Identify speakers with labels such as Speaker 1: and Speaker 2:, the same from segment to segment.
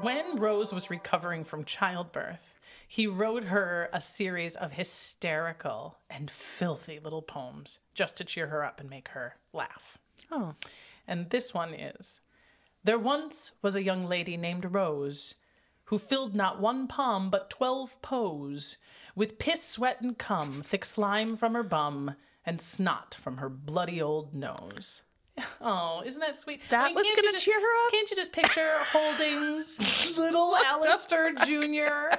Speaker 1: When Rose was recovering from childbirth, he wrote her a series of hysterical and filthy little poems just to cheer her up and make her laugh.
Speaker 2: Oh.
Speaker 1: And this one is There once was a young lady named Rose who filled not one palm but twelve poes with piss, sweat, and cum, thick slime from her bum, and snot from her bloody old nose. Oh, isn't that sweet?
Speaker 2: That was
Speaker 1: can't you
Speaker 2: gonna
Speaker 1: just-
Speaker 2: cheer her up?
Speaker 1: Can't you just picture holding little Aleister Jr.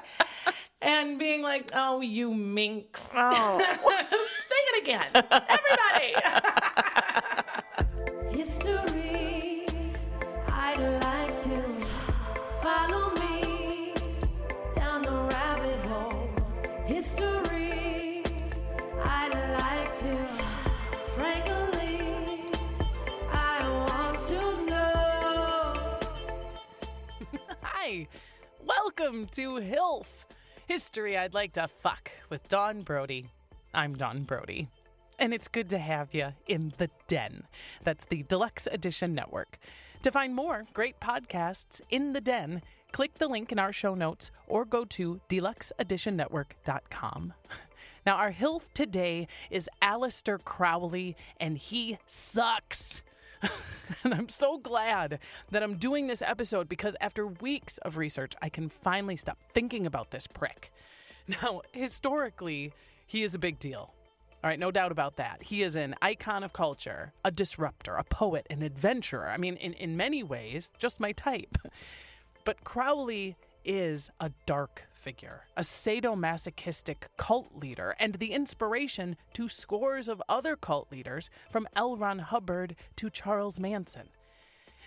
Speaker 1: and being like, "Oh, you minx."
Speaker 2: Oh.
Speaker 1: Say it again, everybody. Welcome to HILF History I'd Like to Fuck with Dawn Brody. I'm Dawn Brody, and it's good to have you in the den. That's the Deluxe Edition Network. To find more great podcasts in the den, click the link in our show notes or go to deluxeeditionnetwork.com. Now, our HILF today is Aleister Crowley, and he sucks. and I'm so glad that I'm doing this episode because after weeks of research, I can finally stop thinking about this prick. Now, historically, he is a big deal. All right, no doubt about that. He is an icon of culture, a disruptor, a poet, an adventurer. I mean, in, in many ways, just my type. But Crowley is a dark figure, a sadomasochistic cult leader, and the inspiration to scores of other cult leaders from L. Ron Hubbard to Charles Manson.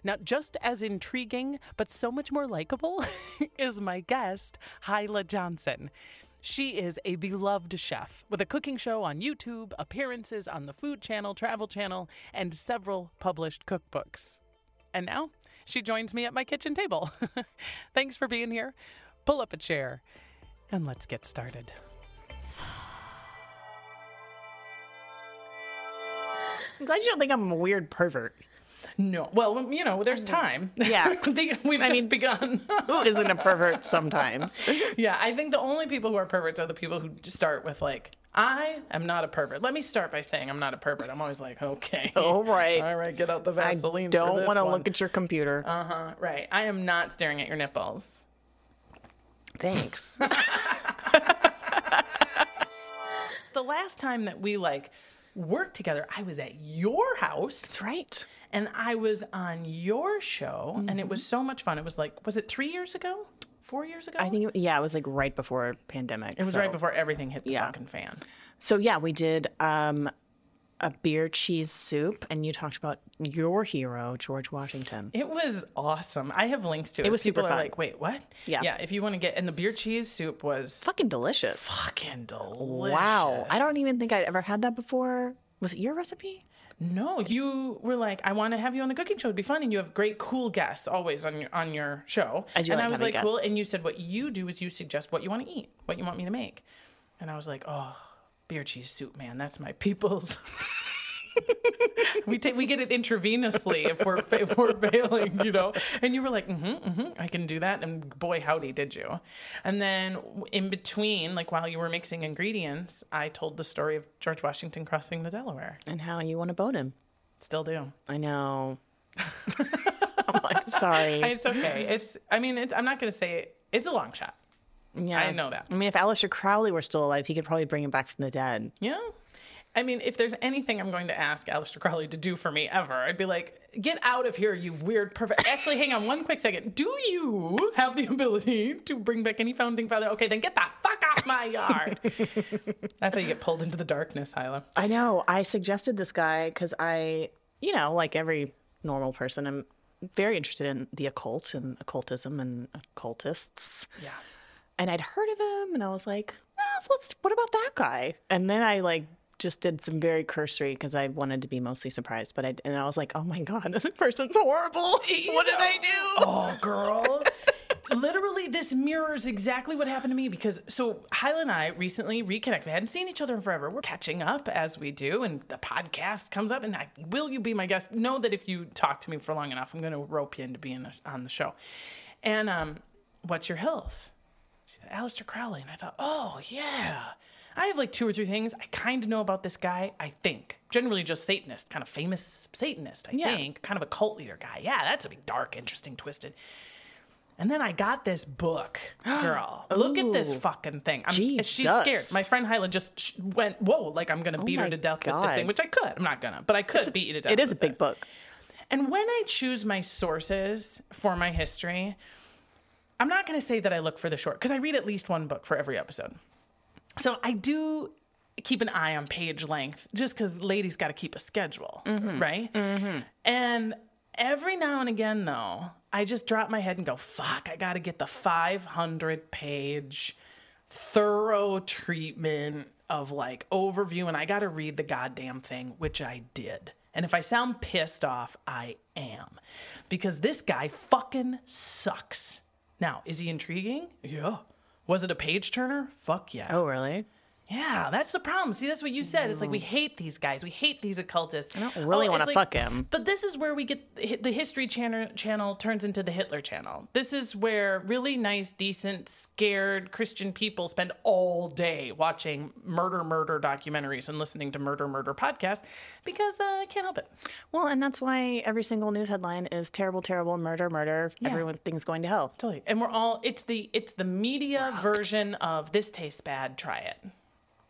Speaker 1: Now, just as intriguing, but so much more likable, is my guest, Hilah Johnson. She is a beloved chef with a cooking show on YouTube, appearances on the Food Channel, Travel Channel, and several published cookbooks. And now she joins me at my kitchen table. Thanks for being here. Pull up a chair and let's get started.
Speaker 2: I'm glad you don't think I'm a weird pervert.
Speaker 1: No, well, you know, there's time.
Speaker 2: Yeah.
Speaker 1: We've
Speaker 2: I
Speaker 1: just
Speaker 2: mean-
Speaker 1: begun.
Speaker 2: Who isn't a pervert sometimes?
Speaker 1: yeah, I think the only people who are perverts are the people who start with like, I am not a pervert. Let me start by saying I'm not a pervert. I'm always like, okay,
Speaker 2: All right.
Speaker 1: all right, get out the Vaseline.
Speaker 2: I don't
Speaker 1: want to
Speaker 2: look at your computer.
Speaker 1: Uh huh. Right. I am not staring at your nipples.
Speaker 2: Thanks.
Speaker 1: The last time that we like worked together, I was at your house.
Speaker 2: That's right.
Speaker 1: and I was on your show, and
Speaker 2: Mm-hmm.
Speaker 1: it was so much fun. It was like, was it three years ago? Four years ago?
Speaker 2: I think, it, yeah, it was like right before pandemic.
Speaker 1: it was
Speaker 2: so-
Speaker 1: right before everything hit the
Speaker 2: Yeah.
Speaker 1: fucking fan.
Speaker 2: So yeah, we did um, a beer cheese soup, and you talked about your hero, George Washington.
Speaker 1: It was awesome. I have links to it.
Speaker 2: It was
Speaker 1: People
Speaker 2: super
Speaker 1: are like, wait, what?
Speaker 2: Yeah.
Speaker 1: Yeah. If you want to get, and the beer cheese soup was
Speaker 2: Fucking delicious.
Speaker 1: fucking delicious.
Speaker 2: Wow. I don't even think I'd ever had that before. Was it your recipe?
Speaker 1: No, you were like, I want to have you on the cooking show. It'd be fun, and you have great, cool guests always on your on your show.
Speaker 2: I do
Speaker 1: And
Speaker 2: like
Speaker 1: I was like, cool.
Speaker 2: guests.
Speaker 1: And you said what you do is you suggest what you want to eat, what you want me to make, and I was like, oh, beer cheese soup, man, that's my people's. we take we get it intravenously if we're fa- if we're failing, you know. And you were like, mm-hmm, mm-hmm, I can do that. And boy, howdy, did you! And then in between, like while you were mixing ingredients, I told the story of George Washington crossing the Delaware.
Speaker 2: And how you want to boat him?
Speaker 1: Still do.
Speaker 2: I know. I'm like, sorry.
Speaker 1: It's okay. It's. I mean, it's, I'm not going to say it. It's a long shot.
Speaker 2: Yeah,
Speaker 1: I know that.
Speaker 2: I mean, if Aleister Crowley were still alive, he could probably bring him back from the dead.
Speaker 1: Yeah. I mean, if there's anything I'm going to ask Aleister Crowley to do for me ever, I'd be like, get out of here, you weird perfect. Actually, hang on one quick second. Do you have the ability to bring back any founding father? Okay, then get the fuck off my yard. That's how you get pulled into the darkness, Hilah.
Speaker 2: I know. I suggested this guy because I, you know, like every normal person, I'm very interested in the occult and occultism and occultists.
Speaker 1: Yeah.
Speaker 2: And I'd heard of him, and I was like, let's. What about that guy? And then I like just did some very cursory because I wanted to be mostly surprised. But I and I was like, oh my god, this person's horrible. what did I do?
Speaker 1: Oh, girl. Literally, this mirrors exactly what happened to me because so Hilah and I recently reconnected. We hadn't seen each other in forever. We're catching up as we do, and the podcast comes up. And I, will you be my guest? Know that if you talk to me for long enough, I'm going to rope you into being on the show. And um, what's your HILF? She said, Aleister Crowley. And I thought, oh, yeah. I have like two or three things I kind of know about this guy, I think. Generally just Satanist, kind of famous Satanist, I
Speaker 2: Yeah.
Speaker 1: think. Kind of a cult leader guy. Yeah, that's a big, dark, interesting, twisted. And then I got this book, girl. Look at this fucking thing. I'm, she's scared. My friend Hilah just went, whoa, like I'm gonna oh beat her to death with this thing, which I could. I'm not gonna, but I could beat you to death.
Speaker 2: It is a big book.
Speaker 1: and when I choose my sources for my history, I'm not going to say that I look for the short because I read at least one book for every episode. So I do keep an eye on page length just because ladies got to keep a schedule, mm-hmm. right? Mm-hmm. And every now and again, though, I just drop my head and go, fuck, I got to get the 500 page thorough treatment of like overview and I got to read the goddamn thing, which I did. And if I sound pissed off, I am. Because this guy fucking sucks. Now, is he intriguing? Yeah. Was it a page turner? Fuck yeah.
Speaker 2: Oh, really?
Speaker 1: Yeah, that's the problem. See, that's what you said. It's like we hate these guys. We hate these occultists. I
Speaker 2: don't really wanna fuck him.
Speaker 1: But this is where we get the History Channel channel turns into the Hitler Channel. This is where really nice, decent, scared Christian people spend all day watching murder, murder documentaries and listening to murder, murder podcasts because uh, I can't help it.
Speaker 2: Well, and that's why every single news headline is terrible, terrible, murder, murder.
Speaker 1: Yeah.
Speaker 2: Everyone thinks going to hell.
Speaker 1: Totally. And we're all it's the it's the media version of this tastes bad, try it.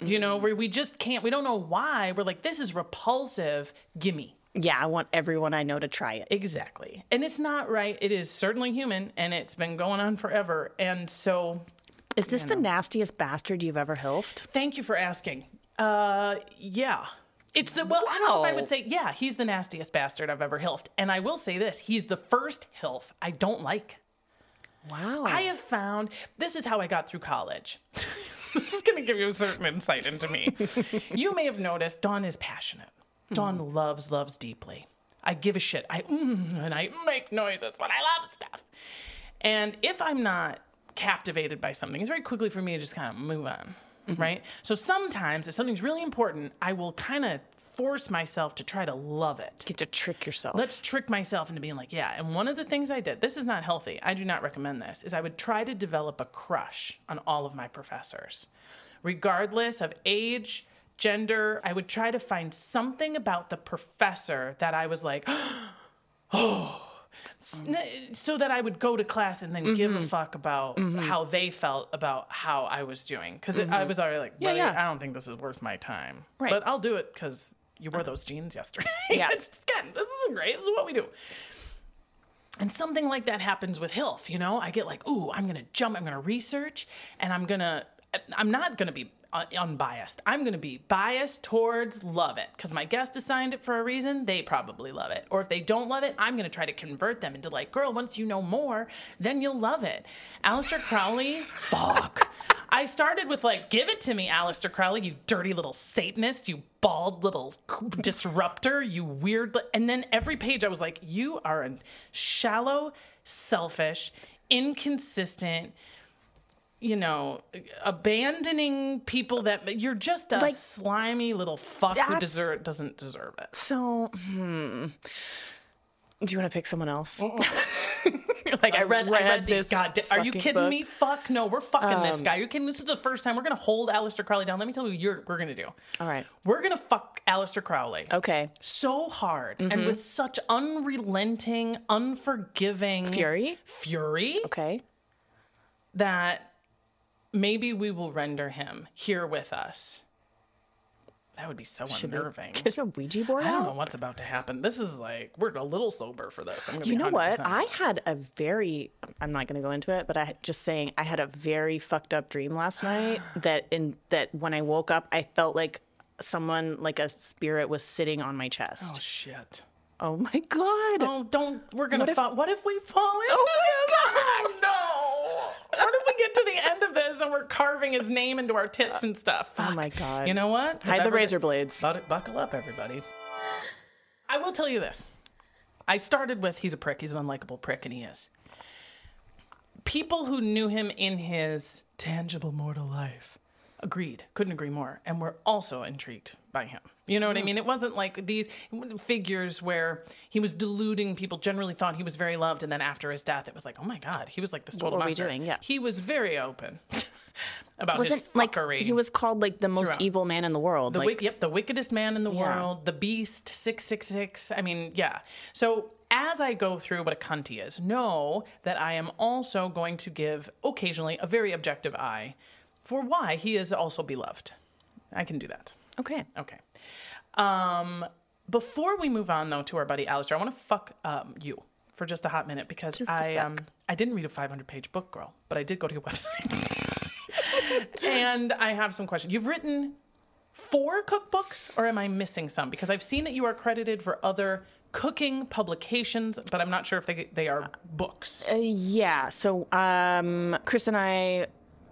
Speaker 1: Do you know where we just can't we don't know why. We're like, this is repulsive, gimme.
Speaker 2: Yeah, I want everyone I know to try it.
Speaker 1: Exactly. And it's not right. It is certainly human and it's been going on forever. And so
Speaker 2: Is this the nastiest bastard you've ever hilfed?
Speaker 1: thank you for asking. Uh yeah. It's the well, I don't know if I would say, yeah, he's the nastiest bastard I've ever hilfed. And I will say this, he's the first hilf I don't like.
Speaker 2: Wow.
Speaker 1: I have found this is how I got through college. this is going to give you a certain insight into me. you may have noticed Dawn is passionate. Dawn loves, loves deeply. I give a shit. I mm, and I make noises when I love stuff. And if I'm not captivated by something, it's very quickly for me to just kind of move on, right? So sometimes, if something's really important, I will kind of force myself to try to love it.
Speaker 2: you have to trick yourself.
Speaker 1: Let's trick myself into being like, yeah. And one of the things I did, this is not healthy. I do not recommend this, is I would try to develop a crush on all of my professors. Regardless of age, gender, I would try to find something about the professor that I was like, oh. So that I would go to class and then give
Speaker 2: Mm-hmm.
Speaker 1: a fuck about how they felt about how I was doing. Because I was already like,
Speaker 2: Yeah, yeah.
Speaker 1: I don't think this is worth my time.
Speaker 2: Right.
Speaker 1: But I'll do it because you wore those jeans yesterday.
Speaker 2: Yeah.
Speaker 1: it's good. This is great. This is what we do. And something like that happens with HILF, you know? I get like, ooh, I'm gonna jump, I'm gonna research, and I'm gonna, I'm not gonna be uh, unbiased. I'm gonna be biased towards love it, because my guest assigned it for a reason, they probably love it. Or if they don't love it, I'm gonna try to convert them into like, girl, once you know more, then you'll love it. Aleister Crowley, fuck. I started with like, give it to me, Aleister Crowley, you dirty little Satanist, you bald little disruptor, you weird. li-" And then every page I was like, you are a shallow, selfish, inconsistent, you know, abandoning people that you're just a
Speaker 2: Like,
Speaker 1: slimy little fuck who deserve, doesn't deserve it.
Speaker 2: so, hmm. Do you want to pick someone else?
Speaker 1: Like I read, I read these.
Speaker 2: this
Speaker 1: God, are you kidding
Speaker 2: book. Um,
Speaker 1: me? Fuck no, we're fucking this guy. Are You're kidding? This is the first time we're gonna hold Aleister Crowley down. Let me tell you, what you're we're gonna do.
Speaker 2: All right.
Speaker 1: We're gonna fuck Aleister Crowley.
Speaker 2: Okay.
Speaker 1: so hard
Speaker 2: Mm-hmm.
Speaker 1: and with such unrelenting, unforgiving
Speaker 2: Fury?
Speaker 1: fury
Speaker 2: Okay.
Speaker 1: that maybe we will render him here with us. That would be so unnerving.
Speaker 2: Get a Ouija board
Speaker 1: I don't know what's about to happen. This is like we're a little sober for this. I'm gonna
Speaker 2: You know what?
Speaker 1: 100%
Speaker 2: I had a very I'm not going to go into it, but I just saying I had a very fucked up dream last night that in that when I woke up I felt like someone like a spirit was sitting on my chest.
Speaker 1: Oh shit.
Speaker 2: Oh, my god.
Speaker 1: Oh, don't. We're gonna.
Speaker 2: What if-
Speaker 1: fall, what if we fall into
Speaker 2: Oh?
Speaker 1: Oh no! What if we get to the end of this and we're carving his name into our tits and stuff?
Speaker 2: Oh my God.
Speaker 1: You know what?
Speaker 2: Hide the razor blades.
Speaker 1: Buck- Buckle up, everybody. I will tell you this. I started with he's a prick. He's an unlikable prick, and he is. People who knew him in his tangible mortal life Agreed. Couldn't agree more. And we're also intrigued by him. You know what I mm-hmm. mean? It wasn't like these figures where he was deluding people, generally thought he was very loved. And then after his death, it was like, oh my God, he was like this total what
Speaker 2: were we
Speaker 1: monster.
Speaker 2: doing? Yeah.
Speaker 1: He was very open about
Speaker 2: Wasn't
Speaker 1: his
Speaker 2: like
Speaker 1: fuckery.
Speaker 2: he was called like the most
Speaker 1: throughout.
Speaker 2: evil man in the world.
Speaker 1: The
Speaker 2: like,
Speaker 1: wick, yep, the wickedest man in the
Speaker 2: Yeah.
Speaker 1: world, the beast, 666. I mean, yeah. So as I go through what a cunt he is, know that I am also going to give occasionally a very objective eye for why he is also beloved. I can do that.
Speaker 2: okay.
Speaker 1: Okay. Um, before we move on though to our buddy Aleister, I want to fuck um, you for just a hot minute because
Speaker 2: Just
Speaker 1: I um I didn't read a 500 page book, girl, but I did go to your website. and I have some questions. You've written four cookbooks, or am I missing some? Because I've seen that you are credited for other cooking publications, but I'm not sure if they they are books.
Speaker 2: Uh, yeah. So um, Chris and I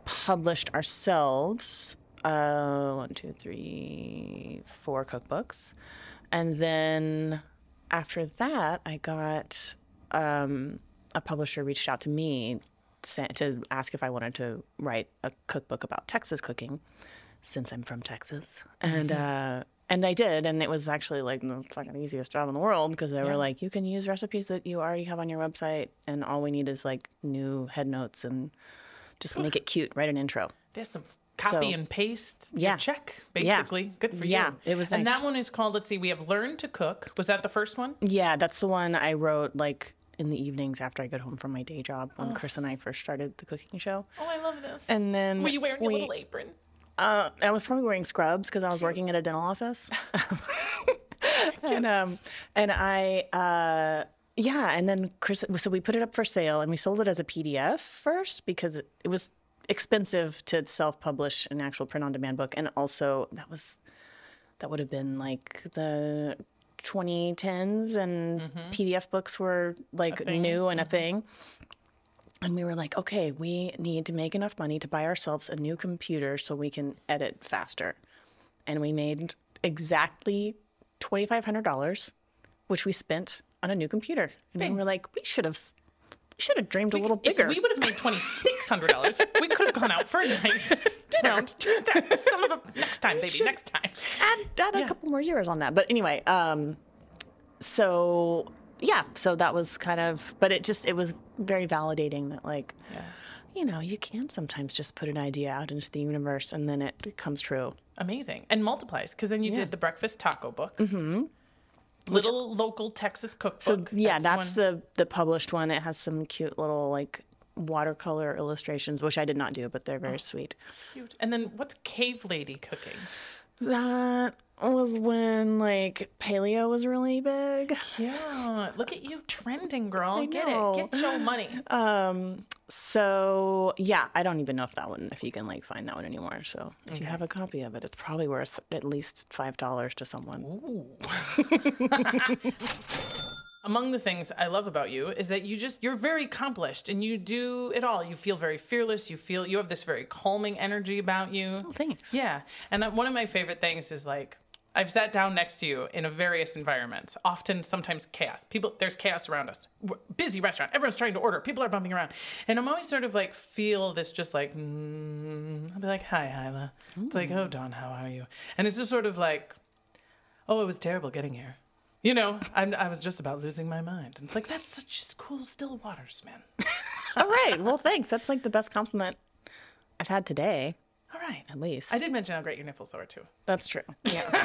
Speaker 2: published ourselves uh, one, two, three, four cookbooks, and then after that, I got um, a publisher reached out to me to ask if I wanted to write a cookbook about Texas cooking, since I'm from Texas, and. Uh, and I did, and it was actually like the fucking easiest job in the world because they were like, you can use recipes that you already have on your website, and all we need is like new head notes and just make it cute. Write an intro.
Speaker 1: There's some copy
Speaker 2: So-
Speaker 1: and paste. your
Speaker 2: Yeah.
Speaker 1: check
Speaker 2: Yeah.
Speaker 1: basically. Good for you.
Speaker 2: Yeah, it was
Speaker 1: And that one is called. Let's see. We have learned to cook. Was that the first one?
Speaker 2: Yeah, that's the one I wrote like in the evenings after I got home from my day job when Chris and I first started the cooking show.
Speaker 1: Oh, I love this.
Speaker 2: And then
Speaker 1: were you wearing
Speaker 2: we-
Speaker 1: a little apron?
Speaker 2: Uh, I was probably wearing scrubs because I was working at a dental office. and um, and I uh, yeah, and then Chris. So we put it up for sale, and we sold it as a PDF first because it was expensive to self-publish an actual print-on-demand book, and also that was that would have been like the 2010s, and PDF books were like new and a thing. And we were like, okay, we need to make enough money to buy ourselves a new computer so we can edit faster. And we made exactly $2,500, which we spent on a new computer. And we were like, we should have, we should have dreamed a little bigger.
Speaker 1: If we would have made twenty six hundred dollars, we could have gone out for a nice dinner. That son of a next time, baby. Next time.
Speaker 2: add, add a couple more zeros on that. But anyway, um, so yeah, so that was kind of, but it just, it was very validating that like,
Speaker 1: Yeah.
Speaker 2: you know, you can sometimes just put an idea out into the universe and then it comes true.
Speaker 1: Amazing. And multiplies because then you did the breakfast taco book. Mm-hmm. Little local Texas cookbook.
Speaker 2: So yeah, that's,
Speaker 1: one.
Speaker 2: the the published one. It has some cute little like watercolor illustrations, which I did not do, but they're very oh, sweet.
Speaker 1: cute. And then what's Cave Lady cooking?
Speaker 2: That was when like paleo was really big.
Speaker 1: Yeah. Look at you trending, girl. Get it. Get your money.
Speaker 2: Um, so yeah, I don't even know if that one if you can like find that one anymore. So if you have a copy of it, it's probably worth at least five dollars to someone.
Speaker 1: among the things I love about you is that you just you're very accomplished and you do it all. You feel very fearless. You feel you have this very calming energy about you.
Speaker 2: Oh, thanks.
Speaker 1: Yeah, and uh, one of my favorite things is like I've sat down next to you in a various environments. Often, sometimes chaos. People, there's chaos around us. We're- busy restaurant. Everyone's trying to order. People are bumping around, and I'm always sort of like feel this just like mm, I'll be like, "Hi, Hilah." It's like, "Oh, Dawn, how are you?" And it's just sort of like, "Oh, it was terrible getting here." You know, I'm, I was just about losing my mind. And it's like, that's such cool, still waters, man.
Speaker 2: All right. Well, thanks. That's like the best compliment I've had today,
Speaker 1: All right.
Speaker 2: at least.
Speaker 1: I did mention how great your nipples are, too.
Speaker 2: That's true. Yeah.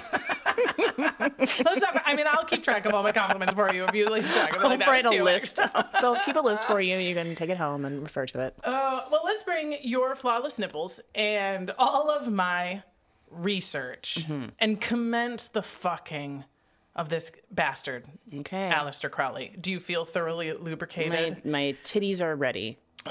Speaker 1: Let's not, I mean, I'll keep track of all my compliments for you if you leave track of it.
Speaker 2: I'll
Speaker 1: Like,
Speaker 2: write a
Speaker 1: too
Speaker 2: list. They'll keep a list for you. You can take it home and refer to it.
Speaker 1: Uh, well, let's bring your flawless nipples and all of my research
Speaker 2: Mm-hmm.
Speaker 1: and commence the fucking of this bastard,
Speaker 2: Okay.
Speaker 1: Aleister Crowley. Do you feel thoroughly lubricated?
Speaker 2: My, my titties are ready.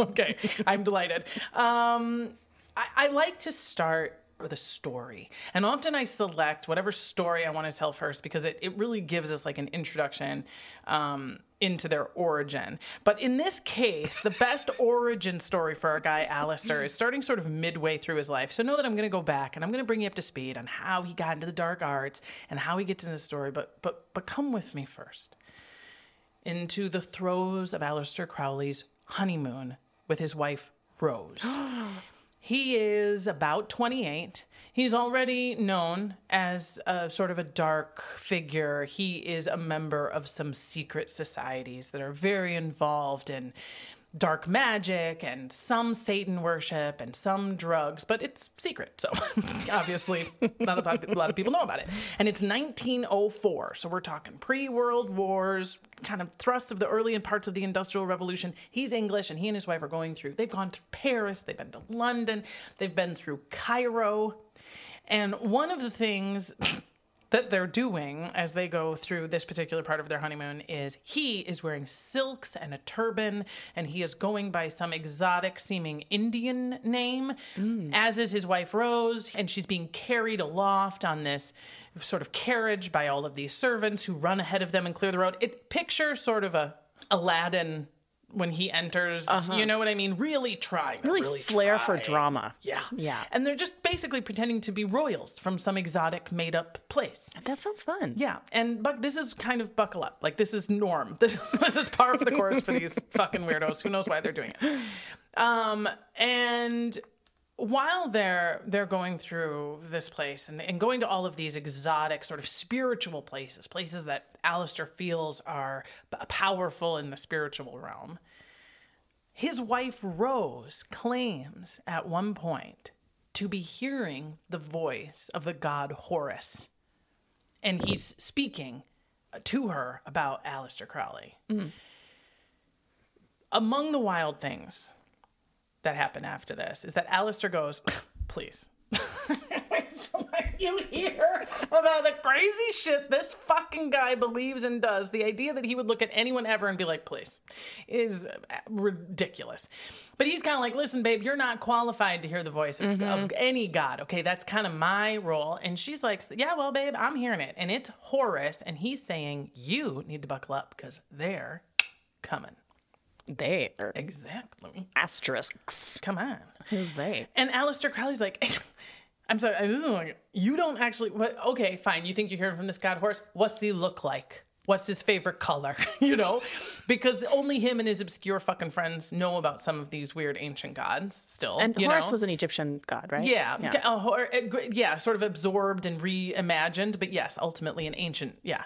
Speaker 1: okay, I'm delighted. Um, I, I like to start with a story, and often I select whatever story I want to tell first because it, it really gives us like an introduction um, into their origin. But in this case, the best origin story for our guy Aleister is starting sort of midway through his life. So know that I'm going to go back and I'm going to bring you up to speed on how he got into the dark arts and how he gets in the story. But but but come with me first into the throes of Aleister Crowley's honeymoon with his wife Rose. He is about 28. He's already known as a sort of a dark figure. He is a member of some secret societies that are very involved in dark magic and some Satan worship and some drugs, but it's secret. So obviously, not a, lot- of people know about it. And it's 1904. So we're talking pre World Wars, kind of thrust of the early parts of the Industrial Revolution. He's English and he and his wife are going through, they've gone through Paris, they've been to London, they've been through Cairo. And one of the things that they're doing as they go through this particular part of their honeymoon is he is wearing silks and a turban and he is going by some exotic seeming Indian name, mm. as is his wife Rose, and she's being carried aloft on this sort of carriage by all of these servants who run ahead of them and clear the road. It picture sort of a Aladdin when he enters, you know what I mean? Really trying, to
Speaker 2: Really, flair for drama.
Speaker 1: Yeah.
Speaker 2: Yeah.
Speaker 1: And they're just basically pretending to be royals from some exotic made up place.
Speaker 2: That sounds fun.
Speaker 1: Yeah. And but this is kind of buckle up. Like this is norm. This this is par for the course for these fucking weirdos. Who knows why they're doing it. Um and while they're they're going through this place and, and going to all of these exotic sort of spiritual places, places that Aleister feels are powerful in the spiritual realm, his wife Rose claims at one point to be hearing the voice of the god Horus. And he's speaking to her about Aleister Crowley. Mm. Among the wild things that happen after this is that Aleister goes, please. You hear about the crazy shit this fucking guy believes and does, the idea that he would look at anyone ever and be like, please, is ridiculous. But he's kind of like, listen, babe, you're not qualified to hear the voice of, mm-hmm. of any god. Okay, that's kind of my role. And she's like, yeah, well, babe, I'm hearing it. And it's Horus, and he's saying, you need to buckle up because they're coming.
Speaker 2: There.
Speaker 1: Exactly.
Speaker 2: Asterisks.
Speaker 1: Come on.
Speaker 2: Who's they?
Speaker 1: And Aleister Crowley's like, I'm sorry, this is like, you don't actually, what, okay, fine. You think you're hearing from this god Horus? What's he look like? What's his favorite color? you know? Because only him and his obscure fucking friends know about some of these weird ancient gods still.
Speaker 2: And
Speaker 1: you
Speaker 2: Horus
Speaker 1: know?
Speaker 2: was an Egyptian god, right?
Speaker 1: Yeah,
Speaker 2: Yeah.
Speaker 1: a hor- uh, yeah, sort of absorbed and reimagined, but yes, ultimately an ancient, yeah.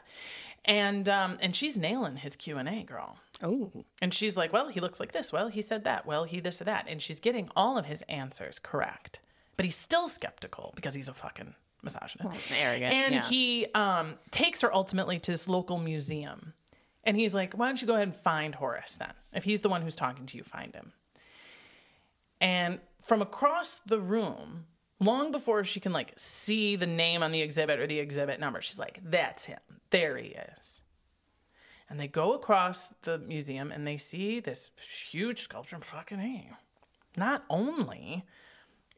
Speaker 1: And um, and she's nailing his Q and A, girl.
Speaker 2: Oh.
Speaker 1: And she's like, well, he looks like this. Well, he said that. Well, he this or that. And she's getting all of his answers correct. But he's still skeptical because he's a fucking misogynist.
Speaker 2: arrogant,
Speaker 1: And
Speaker 2: yeah.
Speaker 1: he um, takes her ultimately to this local museum. And he's like, why don't you go ahead and find Horus then? If he's the one who's talking to you, find him. And from across the room, long before she can like see the name on the exhibit or the exhibit number, she's like, that's him. There he is. And they go across the museum and they see this huge sculpture. Fucking A. Not only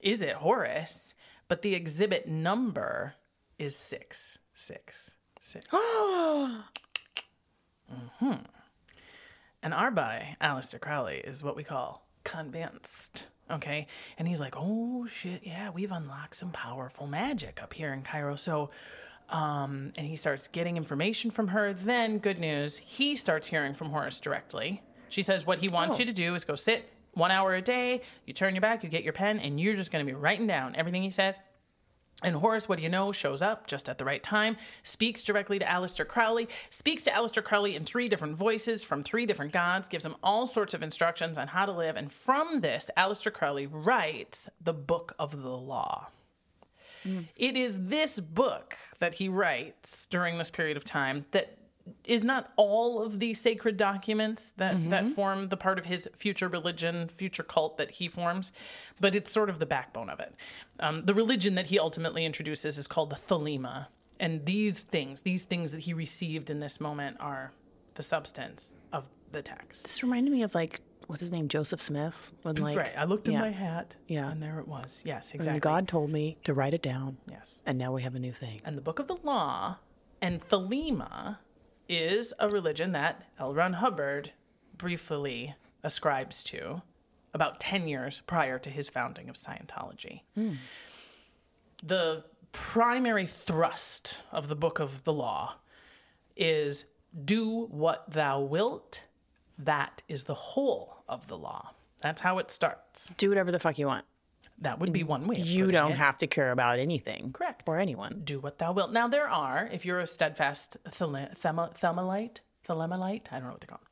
Speaker 1: is it Horus, but the exhibit number is six, six, six. mm-hmm. And our by Aleister Crowley is what we call convinced. Okay. And he's like, oh shit, yeah, we've unlocked some powerful magic up here in Cairo. So, um, and he starts getting information from her. Then, good news, he starts hearing from Horus directly. She says, what he wants you to do is go sit one hour a day, you turn your back, you get your pen, and you're just going to be writing down everything he says. And Horus, what do you know, shows up just at the right time, speaks directly to Aleister Crowley, speaks to Aleister Crowley in three different voices from three different gods, gives him all sorts of instructions on how to live. And from this, Aleister Crowley writes the Book of the Law. It is this book that he writes during this period of time that is not all of the sacred documents that, that form the part of his future religion, future cult that he forms, but it's sort of the backbone of it. Um, the religion that he ultimately introduces is called the Thelema. And these things, these things that he received in this moment are the substance of the text.
Speaker 2: This reminded me of like what's his name, Joseph Smith, when like
Speaker 1: right. I looked in
Speaker 2: yeah.
Speaker 1: my hat.
Speaker 2: Yeah.
Speaker 1: And there it was. Yes, exactly. And.
Speaker 2: God told me to write it down,
Speaker 1: Yes.
Speaker 2: and now we have a new thing.
Speaker 1: and the Book of the Law and Thelema is a religion that L. Ron Hubbard briefly ascribes to about 10 years prior to his founding of Scientology. Hmm. The primary thrust of the Book of the Law is do what thou wilt, that is the whole of the law. That's how it starts.
Speaker 2: Do whatever the fuck you want.
Speaker 1: That would be one way.
Speaker 2: You don't
Speaker 1: it.
Speaker 2: have to care about anything.
Speaker 1: Correct.
Speaker 2: Or anyone.
Speaker 1: do what thou wilt. Now there are, if you're a steadfast thema- Themalite, Thelemalite, I don't know what they're called.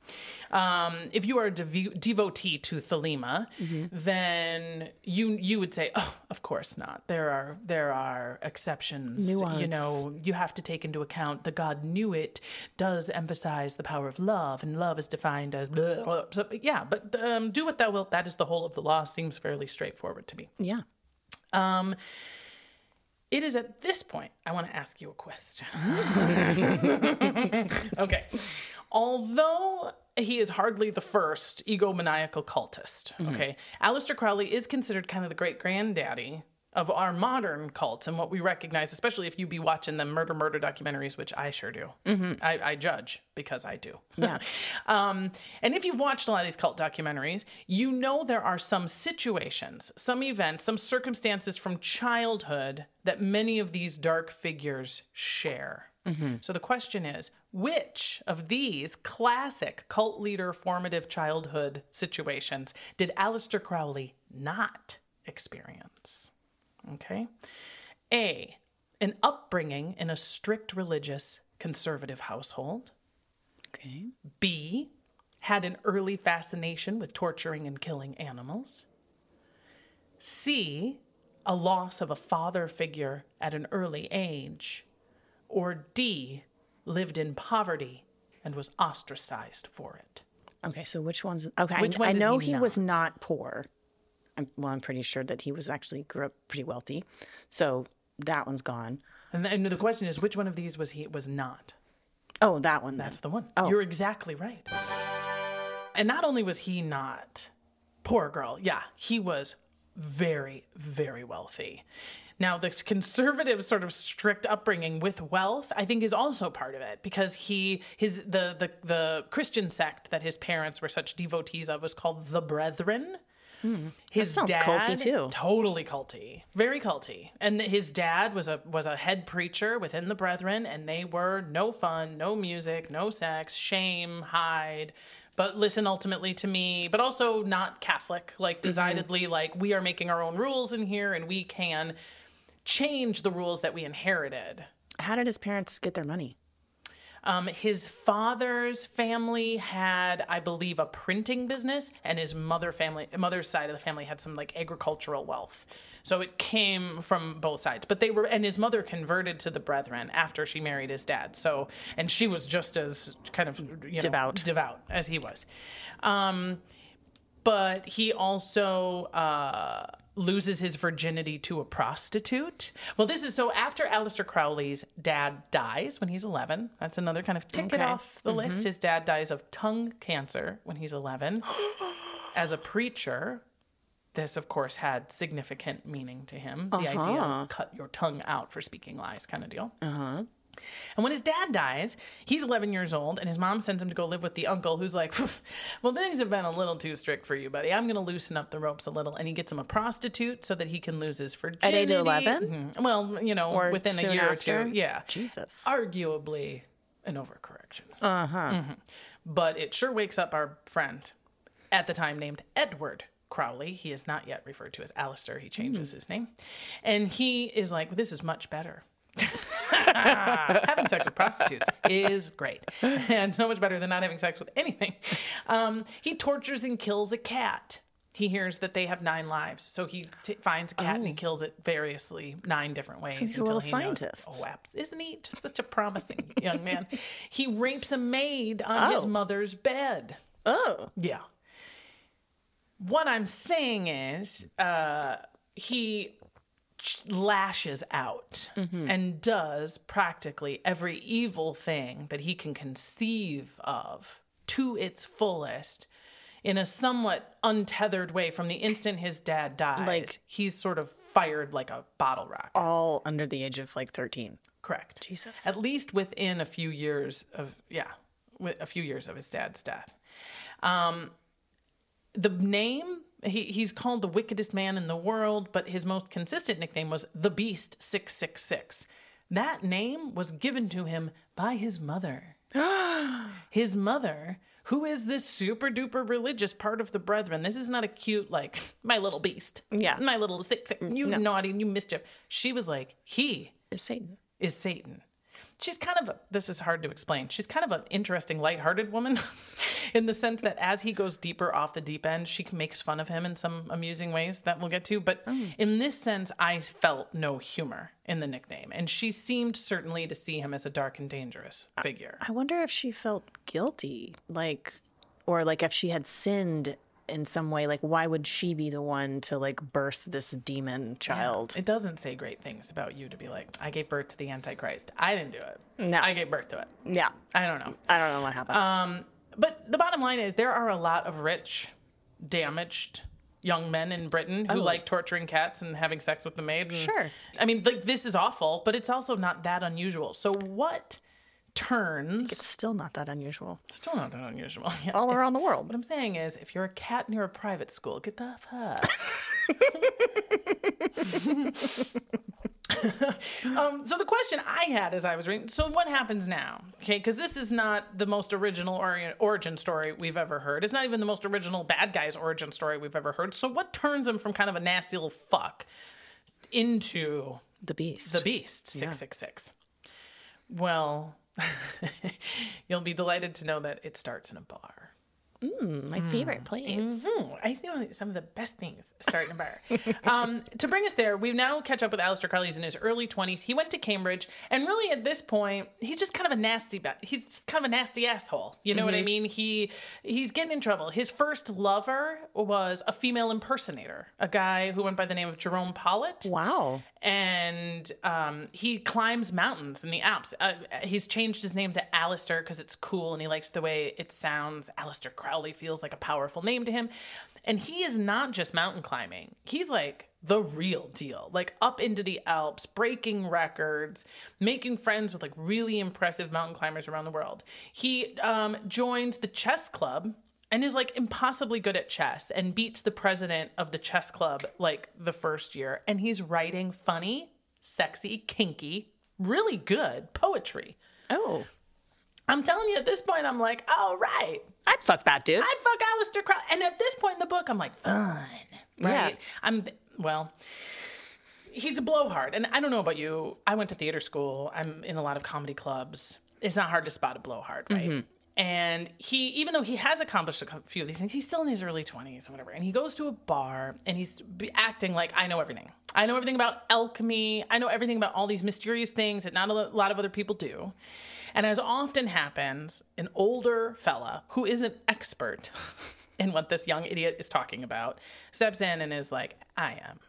Speaker 1: Um, if you are a devo- devotee to Thelema,
Speaker 2: Mm-hmm.
Speaker 1: then you you would say, oh, of course not. There are there are exceptions.
Speaker 2: Nuance.
Speaker 1: You know, you have to take into account the God knew it does emphasize the power of love, and love is defined as blah, blah. So, yeah. But um, do what thou wilt. That is the whole of the law. Seems fairly straightforward to me.
Speaker 2: Yeah.
Speaker 1: Um, it is at this point I want to ask you a question. okay. Although he is hardly the first egomaniacal cultist, mm-hmm. okay, Aleister Crowley is considered kind of the great granddaddy of our modern cults and what we recognize, especially if you be watching the murder murder documentaries, which I sure do. I, I judge because I do.
Speaker 2: Yeah.
Speaker 1: um, and if you've watched a lot of these cult documentaries, you know there are some situations, some events, some circumstances from childhood that many of these dark figures share. So the question is which of these classic cult leader formative childhood situations did Aleister Crowley not experience? Okay. A, an upbringing in a strict religious conservative household.
Speaker 2: Okay.
Speaker 1: B, had an early fascination with torturing and killing animals. C, a loss of a father figure at an early age. Or D, lived in poverty and was ostracized for it.
Speaker 2: Okay, so which one's okay? I-
Speaker 1: one
Speaker 2: I, know
Speaker 1: he
Speaker 2: he, was not poor. I'm, well, I'm pretty sure that he was actually grew up pretty wealthy. So that one's gone.
Speaker 1: And, and the question is, which one of these was he was not?
Speaker 2: Oh, that one. then.
Speaker 1: That's the one. Oh. You're exactly right. And not only was he not poor girl, yeah, he was very, very wealthy. Now, the conservative sort of strict upbringing with wealth, I think, is also part of it because he his the the the Christian sect that his parents were such devotees of was called the Brethren. Hmm. His
Speaker 2: sounds
Speaker 1: dad,
Speaker 2: culty, too.
Speaker 1: Totally culty, very culty. And his dad was a was a head preacher within the Brethren, and they were no fun, no music, no sex, shame, hide, but listen ultimately to me. But also not Catholic, like mm-hmm. decidedly like we are making our own rules in here, and we can change the rules that we inherited.
Speaker 2: How did his parents get their money?
Speaker 1: Um, his father's family had, I believe, a printing business, and his mother family, mother's side of the family had some like agricultural wealth. So it came from both sides. But they were, and his mother converted to the Brethren after she married his dad. So, and she was just as kind of you know,
Speaker 2: Devout.
Speaker 1: devout as he was. Um, but he also uh, loses his virginity to a prostitute. Well, this is so after Aleister Crowley's dad dies when he's 11. That's another kind of tick it
Speaker 2: Okay.
Speaker 1: off the list. Mm-hmm. His dad dies of tongue cancer when he's 11. As a preacher, this, of course, had significant meaning to him. The idea of uh-huh. cut your tongue out for speaking lies kind of deal. Uh-huh. And when his dad dies, he's 11 years old, and his mom sends him to go live with the uncle who's like, Well, things have been a little too strict for you, buddy. I'm going to loosen up the ropes a little. And he gets him a prostitute so that he can lose his virginity.
Speaker 2: At age of 11?
Speaker 1: Mhm. Well, you know,
Speaker 2: Or
Speaker 1: within a year
Speaker 2: after?
Speaker 1: or two. Yeah.
Speaker 2: Jesus.
Speaker 1: Arguably an overcorrection.
Speaker 2: Uh huh.
Speaker 1: Mm. But it sure wakes up our friend at the time named Edward Crowley. He is not yet referred to as Aleister. He changes his name. And he is like, This is much better. having sex with prostitutes is great and so much better than not having sex with anything. Um, he tortures and kills a cat. He hears that they have nine lives, so he t- finds a cat and he kills it variously nine different ways.
Speaker 2: he's a little
Speaker 1: he knows-
Speaker 2: scientist.
Speaker 1: Oh, abs- isn't he just such a promising young man? He rapes a maid on his
Speaker 2: Oh.
Speaker 1: mother's bed.
Speaker 2: Oh.
Speaker 1: Yeah. What I'm saying is, uh, he lashes out and does practically every evil thing that he can conceive of to its fullest in a somewhat untethered way from the instant his dad dies.
Speaker 2: Like-
Speaker 1: he's sort of fired like a bottle rocket.
Speaker 2: All under the age of like 13.
Speaker 1: Correct.
Speaker 2: Jesus.
Speaker 1: At least within a few years of yeah, a few years of his dad's death. Um, the name he, he's called the wickedest man in the world, but his most consistent nickname was the Beast Six Six Six. That name was given to him by his mother. his mother who is this super duper religious part of the brethren. This is not a cute, like, my little beast.
Speaker 2: Yeah.
Speaker 1: My little sick, sick you naughty, you mischief. She was like, he
Speaker 2: is Satan.
Speaker 1: is Satan. She's kind of, a, this is hard to explain. She's kind of an interesting, lighthearted woman in the sense that as he goes deeper off the deep end, she makes fun of him in some amusing ways that we'll get to. But mm. in this sense, I felt no humor in the nickname. And she seemed certainly to see him as a dark and dangerous figure.
Speaker 2: I wonder if she felt guilty, like, or like if she had sinned in some way. Like, why would she be the one to like birth this demon child?
Speaker 1: It doesn't say great things about you to be like, I gave birth to the Antichrist. I didn't do it.
Speaker 2: No.
Speaker 1: I gave birth to it.
Speaker 2: Yeah,
Speaker 1: I don't know.
Speaker 2: I don't know what happened.
Speaker 1: Um, but the bottom line is there are a lot of rich, damaged young men in Britain who like torturing cats and having sex with the maid. and-
Speaker 2: Sure.
Speaker 1: I mean, like this is awful, but it's also not that unusual. So what turns
Speaker 2: it's still not that unusual.
Speaker 1: still not that unusual. Yeah.
Speaker 2: All around the world.
Speaker 1: what I'm saying is, if you're a cat near a private school, get the fuck. um, so the question I had as I was reading, so what happens now? Okay, because this is not the most original ori- origin story we've ever heard. It's not even the most original bad guy's origin story we've ever heard. So what turns him from kind of a nasty little fuck into
Speaker 2: The beast.
Speaker 1: the Beast, 666. Well, you'll be delighted to know that it starts in a bar.
Speaker 2: My favorite place.
Speaker 1: Mm, I know some of the best things start in a bar. um, to bring us there, we now catch up with Aleister Crowley. He's in his early 20s. He went to Cambridge, and really at this point, he's just kind of a nasty, he's just kind of a nasty asshole. You know what I mean? He he's getting in trouble. His first lover was a female impersonator, a guy who went by the name of Jerome Pollitt
Speaker 2: Wow.
Speaker 1: And um, he climbs mountains in the Alps. Uh, he's changed his name to Aleister because it's cool and he likes the way it sounds. Aleister Crowley feels like a powerful name to him. And he is not just mountain climbing, he's like the real deal, like up into the Alps, breaking records, making friends with like really impressive mountain climbers around the world. He um, joins the chess club and is like impossibly good at chess and beats the president of the chess club like the first year. And he's writing funny, sexy, kinky, really good poetry.
Speaker 2: Oh.
Speaker 1: I'm telling you, at this point, I'm like, all right,
Speaker 2: I'd fuck that dude.
Speaker 1: I'd fuck Aleister Crowley. And at this point in the book, I'm like, fun, right?
Speaker 2: Yeah.
Speaker 1: I'm, well, he's a blowhard. And I don't know about you. I went to theater school. I'm in a lot of comedy clubs. It's not hard to spot a blowhard, right? Mm-hmm. And he, even though he has accomplished a few of these things, he's still in his early 20s or whatever. And he goes to a bar and he's acting like, I know everything. I know everything about alchemy. I know everything about all these mysterious things that not a lot of other people do. And as often happens, an older fella who is an expert in what this young idiot is talking about steps in and is like, I am,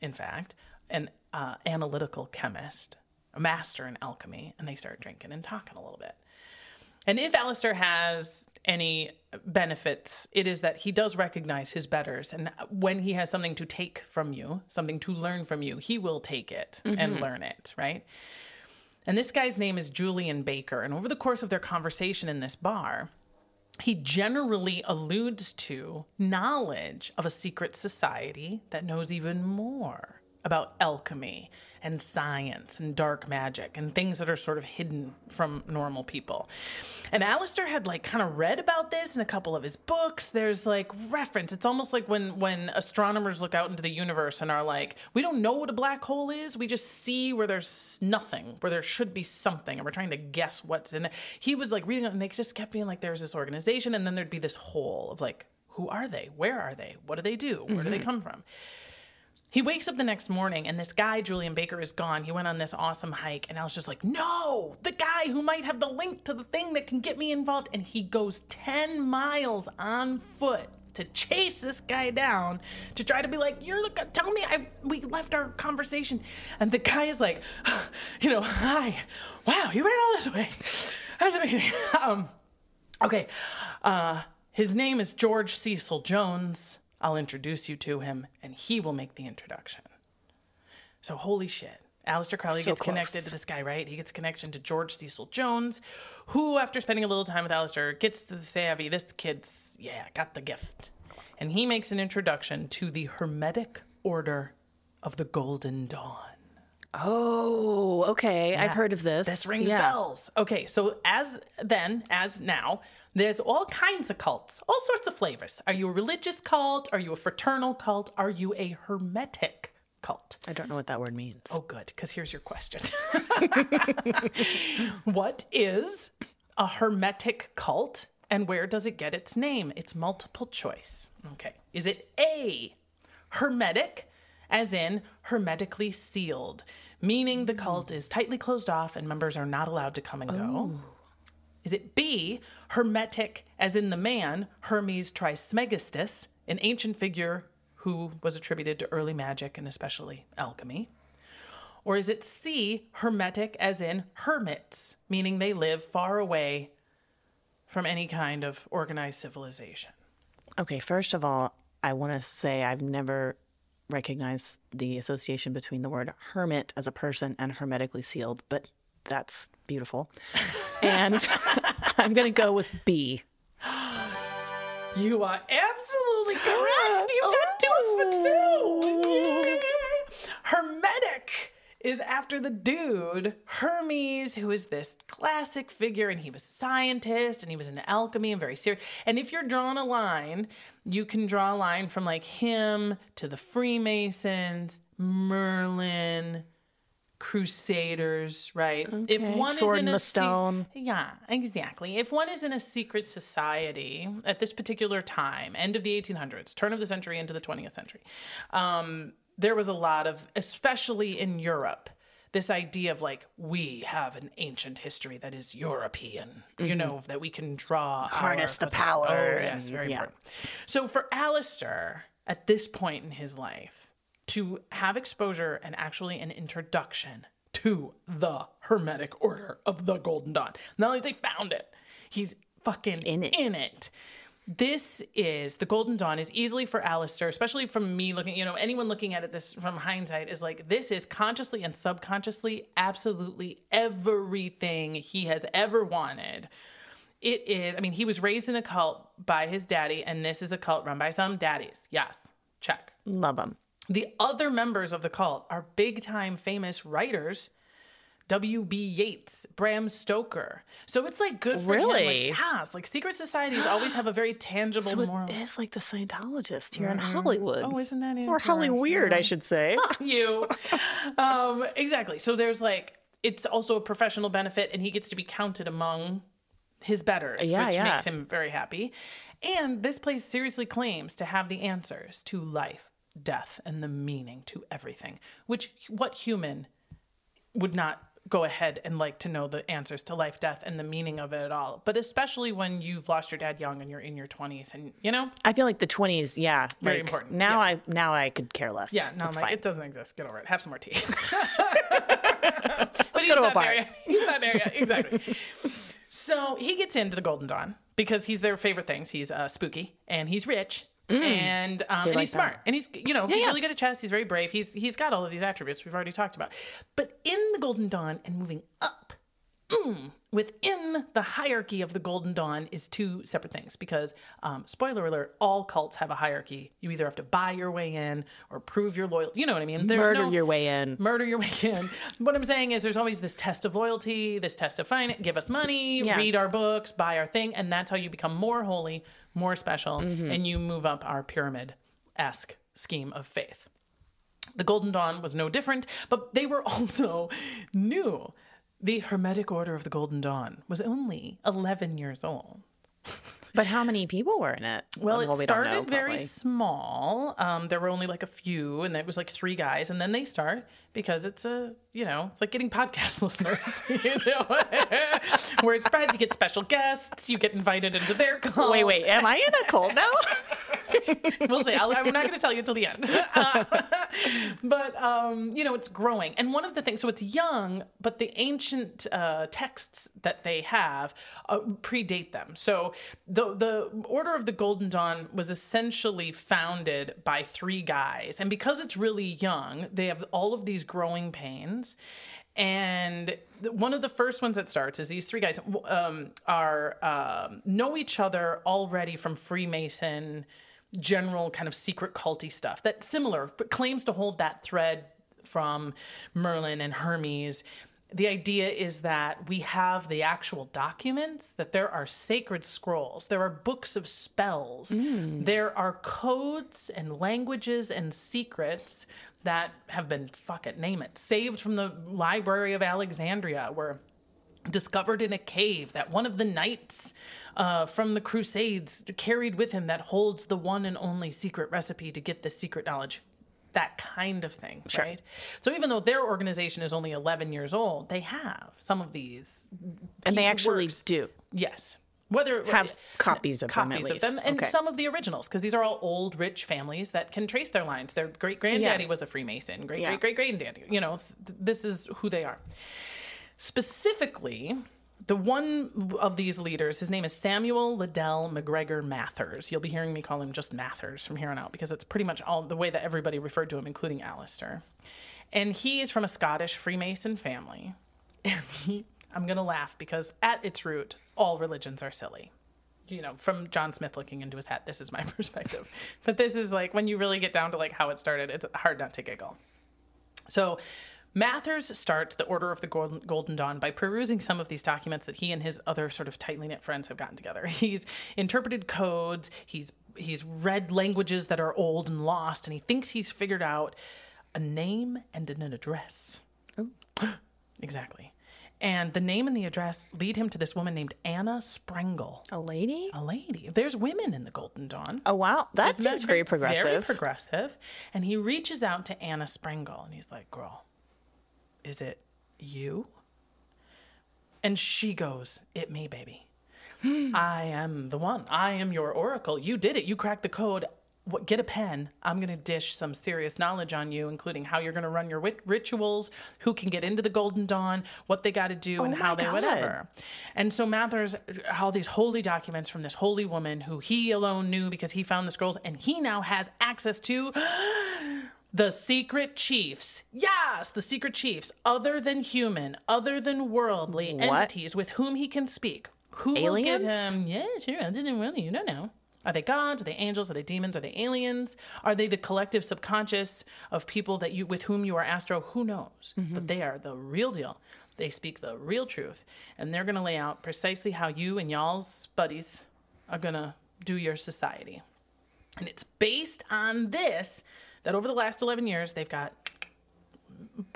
Speaker 1: in fact, an uh, analytical chemist, a master in alchemy. And they start drinking and talking a little bit. And if Aleister has any benefits, it is that he does recognize his betters. And when he has something to take from you, something to learn from you, he will take it and mm-hmm. learn it, right? And this guy's name is Julian Baker. And over the course of their conversation in this bar, he generally alludes to knowledge of a secret society that knows even more about alchemy and science and dark magic and things that are sort of hidden from normal people. And Aleister had like kind of read about this in a couple of his books. There's like reference. It's almost like when when astronomers look out into the universe and are like, we don't know what a black hole is. We just see where there's nothing, where there should be something, and we're trying to guess what's in there. He was like reading it and they just kept being like, there's this organization, and then there'd be this hole of like, who are they? Where are they? What do they do? Where do they mm-hmm. come from? He wakes up the next morning and this guy, Julian Baker, is gone. He went on this awesome hike, and I was just like, no, the guy who might have the link to the thing that can get me involved. And he goes 10 miles on foot to chase this guy down to try to be like, you're guy, tell me I we left our conversation. And the guy is like, you know, hi, wow, you ran all this way. That's amazing. Um, okay, uh, his name is George Cecil Jones. I'll introduce you to him, and he will make the introduction. So, holy shit. Aleister Crowley
Speaker 2: So
Speaker 1: gets connected to this guy, right? He gets connection to George Cecil Jones, who, after spending a little time with Aleister, gets the savvy. This kid's, yeah, got the gift. And he makes an introduction to the Hermetic Order of the Golden Dawn.
Speaker 2: Oh, okay. I've heard of this.
Speaker 1: This rings
Speaker 2: Yeah.
Speaker 1: bells. Okay, so as then, as now, There's all kinds of cults, all sorts of flavors. Are you a religious cult? Are you a fraternal cult? Are you a hermetic cult?
Speaker 2: I don't know what that word means.
Speaker 1: Oh, good, because here's your question. what is a hermetic cult and where does it get its name? It's multiple choice. Okay. Is it A, hermetic, as in hermetically sealed, meaning the cult is tightly closed off and members are not allowed to come and go? Is it B, hermetic, as in the man, Hermes Trismegistus, an ancient figure who was attributed to early magic and especially alchemy? Or is it C, hermetic, as in hermits, meaning they live far away from any kind of organized civilization?
Speaker 2: Okay, first of all, I want to say I've never recognized the association between the word hermit as a person and hermetically sealed, but that's beautiful. and I'm going to go with B.
Speaker 1: You are absolutely correct. You got two for oh. two. Yay. Hermetic is after the dude Hermes, who is this classic figure, and he was a scientist and he was into alchemy and very serious. And if you're drawing a line, you can draw a line from like him to the Freemasons, Merlin, Crusaders, right? If one
Speaker 2: Sword
Speaker 1: is in a
Speaker 2: the
Speaker 1: se-
Speaker 2: stone.
Speaker 1: yeah, exactly. If one is in a secret society at this particular time, end of the 1800s, turn of the century into the 20th century, um, there was a lot of, especially in Europe, this idea of like, we have an ancient history that is European, you know, that we can draw.
Speaker 2: Mm-hmm. Harness the power
Speaker 1: Oh, yes, very
Speaker 2: yeah.
Speaker 1: important. So for Aleister, at this point in his life, to have exposure and actually an introduction to the Hermetic Order of the Golden Dawn. Not only he found it, he's fucking in
Speaker 2: it.
Speaker 1: In it. This is the Golden Dawn is easily for Aleister, especially from me looking, you know, anyone looking at it this from hindsight is like this is consciously and subconsciously absolutely everything he has ever wanted. It is, I mean, he was raised in a cult by his daddy, and this is a cult run by some daddies. Yes, check.
Speaker 2: Love them.
Speaker 1: The other members of the cult are big time famous writers. W.B. Yeats, Bram Stoker. So it's like good for him.
Speaker 2: Really?
Speaker 1: Like, yes, like secret societies always have a very tangible
Speaker 2: So
Speaker 1: moral.
Speaker 2: it is like the Scientologist here in Hollywood.
Speaker 1: Oh, isn't that
Speaker 2: or Holly
Speaker 1: interesting?
Speaker 2: Weird, I should say.
Speaker 1: you. Um, exactly. So there's like it's also a professional benefit, and he gets to be counted among his betters,
Speaker 2: Yeah,
Speaker 1: which
Speaker 2: yeah.
Speaker 1: makes him very happy. And this place seriously claims to have the answers to life, death, and the meaning to everything. Which what human would not go ahead and like to know the answers to life, death, and the meaning of it at all? But especially when you've lost your dad young and you're in your 20s, and you know,
Speaker 2: I feel like the 20s, yeah.
Speaker 1: Very
Speaker 2: like,
Speaker 1: important,
Speaker 2: Now
Speaker 1: yes.
Speaker 2: I now I could care less.
Speaker 1: Yeah, no,
Speaker 2: it's
Speaker 1: I'm like,
Speaker 2: fine.
Speaker 1: it doesn't exist. Get over it. Have some more tea. but he's
Speaker 2: go to a bar.
Speaker 1: He's not there yet. Exactly. so he gets into the Golden Dawn because he's their favorite things. He's uh, spooky and he's rich. And um, and
Speaker 2: like
Speaker 1: he's smart
Speaker 2: that.
Speaker 1: and he's you know he's
Speaker 2: yeah.
Speaker 1: really good at chess he's very brave he's he's got all of these attributes we've already talked about but in the Golden Dawn and moving up mm, within the hierarchy of the Golden Dawn is two separate things because, um, spoiler alert, all cults have a hierarchy. You either have to buy your way in or prove your loyalty. You know what I mean? There's
Speaker 2: Murder
Speaker 1: no-
Speaker 2: your way in.
Speaker 1: Murder your way in. what I'm saying is there's always this test of loyalty, this test of finance. Give us money,
Speaker 2: Yeah.
Speaker 1: read our books, buy our thing. And that's how you become more holy, more special,
Speaker 2: Mm-hmm.
Speaker 1: and you move up our pyramid esque scheme of faith. The Golden Dawn was no different, but they were also new. The Hermetic Order of the Golden Dawn was only 11 years old.
Speaker 2: But how many people were in it?
Speaker 1: Well, it
Speaker 2: we don't know,
Speaker 1: started very small. Um, there were only like a few, and it was like three guys. And then they start because it's a, you know, it's like getting podcast listeners, you know, where it spreads. You get special guests, you get invited into their cult.
Speaker 2: Wait, wait. Am I in a cult now?
Speaker 1: we'll see. I'll, I'm not going to tell you until the end. Uh, but um, you know, it's growing, and one of the things. So it's young, but the ancient uh, texts that they have uh, predate them. So the the Order of the Golden Dawn was essentially founded by three guys, and because it's really young, they have all of these growing pains. And one of the first ones that starts is these three guys um, are um, know each other already from Freemason general kind of secret culty stuff that's similar but claims to hold that thread from merlin and hermes the idea is that we have the actual documents, that there are sacred scrolls, there are books of spells, there are codes and languages and secrets that have been, fuck it, name it, saved from the Library of Alexandria, where discovered in a cave that one of the knights uh, from the Crusades carried with him that holds the one and only secret recipe to get this secret knowledge. That kind of thing, right? So even though their organization is only 11 years old, they have some of these.
Speaker 2: And they actually
Speaker 1: works.
Speaker 2: do.
Speaker 1: Yes. Whether
Speaker 2: Have copies of them,
Speaker 1: copies of them, and
Speaker 2: Okay.
Speaker 1: some of the originals, because these are all old, rich families that can trace their lines. Their great granddaddy
Speaker 2: Yeah.
Speaker 1: was a Freemason. Great
Speaker 2: Yeah.
Speaker 1: great great granddaddy. You know, this is who they are. Specifically, the one of these leaders, his name is Samuel Liddell MacGregor Mathers. You'll be hearing me call him just Mathers from here on out because it's pretty much all the way that everybody referred to him, including Aleister. And he is from a Scottish Freemason family. I'm going to laugh because at its root, all religions are silly. You know, from John Smith looking into his hat, this is my perspective. but this is like when you really get down to like how it started, it's hard not to giggle. So Mathers starts the Order of the Golden, Dawn by perusing some of these documents that he and his other sort of tightly knit friends have gotten together. He's interpreted codes, he's he's read languages that are old and lost, and he thinks he's figured out a name and an address. Oh. exactly. And the name and the address lead him to this woman named Anna Sprengel,
Speaker 2: A lady?
Speaker 1: a lady. There's women in the Golden Dawn.
Speaker 2: Oh wow, that
Speaker 1: Isn't that
Speaker 2: seems very progressive.
Speaker 1: Very progressive. And he reaches out to Anna Sprengel and he's like, Girl, is it you? And she goes, It me, baby. Hmm. I am the one. I am your oracle. You did it. You cracked the code. What, get a pen. I'm going to dish some serious knowledge on you, including how you're going to run your wit- rituals, who can get into the Golden Dawn, what they got to do, oh and
Speaker 2: Oh
Speaker 1: how they
Speaker 2: God.
Speaker 1: whatever. And so Mathers, all these holy documents from this holy woman who he alone knew because he found the scrolls, and he now has access to the secret chiefs. Yes, the secret chiefs, other than human, other than worldly
Speaker 2: What?
Speaker 1: entities with whom he can speak. Who will give
Speaker 2: Aliens?
Speaker 1: him? Yeah, sure. Other than worldly, you don't know. Are they gods? Are they angels? Are they demons? Are they aliens? Are they the collective subconscious of people that you with whom you are astro? Who knows? Mm-hmm. But they are the real deal. They speak the real truth, and they're going to lay out precisely how you and y'all's buddies are going to do your society. And it's based on this that over the last 11 years, they've got,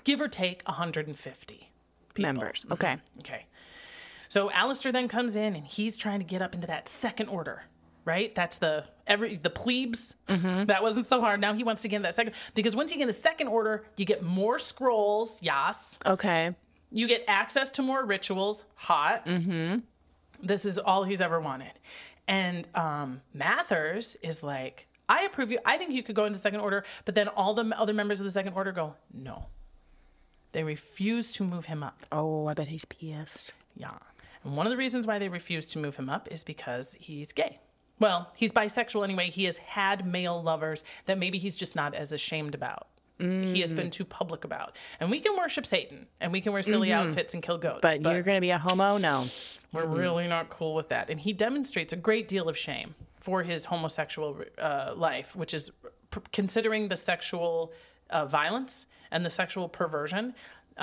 Speaker 1: give or take, 150 people.
Speaker 2: Members. Okay.
Speaker 1: Okay. So Aleister then comes in and he's trying to get up into that second order, right? That's the every the plebes. That wasn't so hard. Now he wants to get in that second because once you get in the second order, you get more scrolls. Yas.
Speaker 2: Okay.
Speaker 1: You get access to more rituals. Hot. Mm-hmm. This is all he's ever wanted. And um, Mathers is like, I approve you. I think you could go into second order. But then all the other members of the second order go, no. They refuse to move him up.
Speaker 2: Oh, I bet he's pissed.
Speaker 1: Yeah. And one of the reasons why they refuse to move him up is because he's gay. Well, he's bisexual anyway. He has had male lovers that maybe he's just not as ashamed about. He has been mm-hmm. too public about. And we can worship Satan and we can wear silly mm-hmm. outfits and kill goats.
Speaker 2: But, you're gonna be a homo? No.
Speaker 1: We're mm-hmm. really not cool with that. And he demonstrates a great deal of shame for his homosexual uh, life, which is p- considering the sexual uh, violence and the sexual perversion. Uh,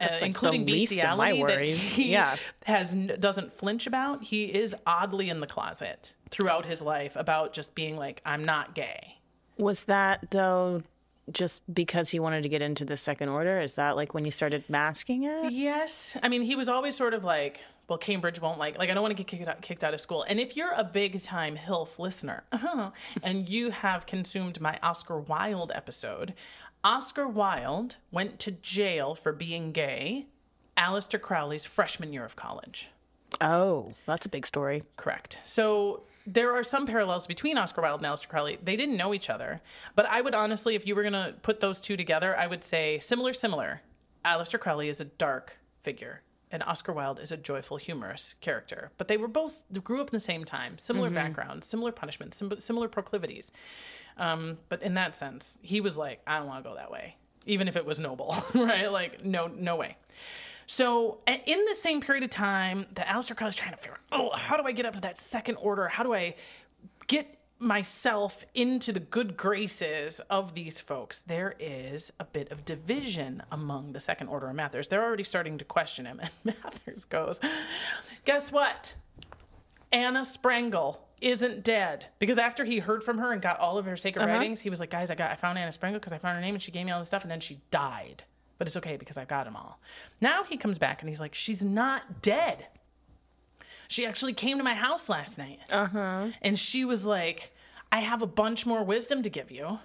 Speaker 1: uh,
Speaker 2: like
Speaker 1: including
Speaker 2: least of my
Speaker 1: bestiality that he
Speaker 2: Yeah.
Speaker 1: has n- doesn't flinch about. He is oddly in the closet throughout his life about just being like, I'm not gay.
Speaker 2: Was that though just because he wanted to get into the second order? Is that like when he started masking it?
Speaker 1: Yes. I mean, he was always sort of like, well, Cambridge won't like, like, I don't want to get kicked out, kicked out of school. And if you're a big time HILF listener and you have consumed my Oscar Wilde episode, Oscar Wilde went to jail for being gay Aleister Crowley's freshman year of college.
Speaker 2: Oh, that's a big story.
Speaker 1: Correct. So there are some parallels between Oscar Wilde and Aleister Crowley. They didn't know each other, but I would honestly, if you were going to put those two together, I would say similar, similar. Aleister Crowley is a dark figure, and Oscar Wilde is a joyful, humorous character. But they were both they grew up in the same time, similar backgrounds, similar punishments, sim- similar proclivities. Um, but in that sense, he was like, I don't want to go that way, even if it was noble, right? Like, no, no way. So in the same period of time that Aleister Crowley's trying to figure out, oh, how do I get up to that second order? How do I get myself into the good graces of these folks, there is a bit of division among the second order of Mathers. They're already starting to question him. And Mathers goes, Guess what? Anna Sprengel isn't dead because after he heard from her and got all of her sacred uh-huh. writings, he was like, "Guys, I got I found Anna Sprengel because I found her name and she gave me all this stuff, and then she died, but it's okay because I've got them all." Now he comes back and he's like, "She's not dead. She actually came to my house last night, uh-huh. and she was like, I have a bunch more wisdom to give you."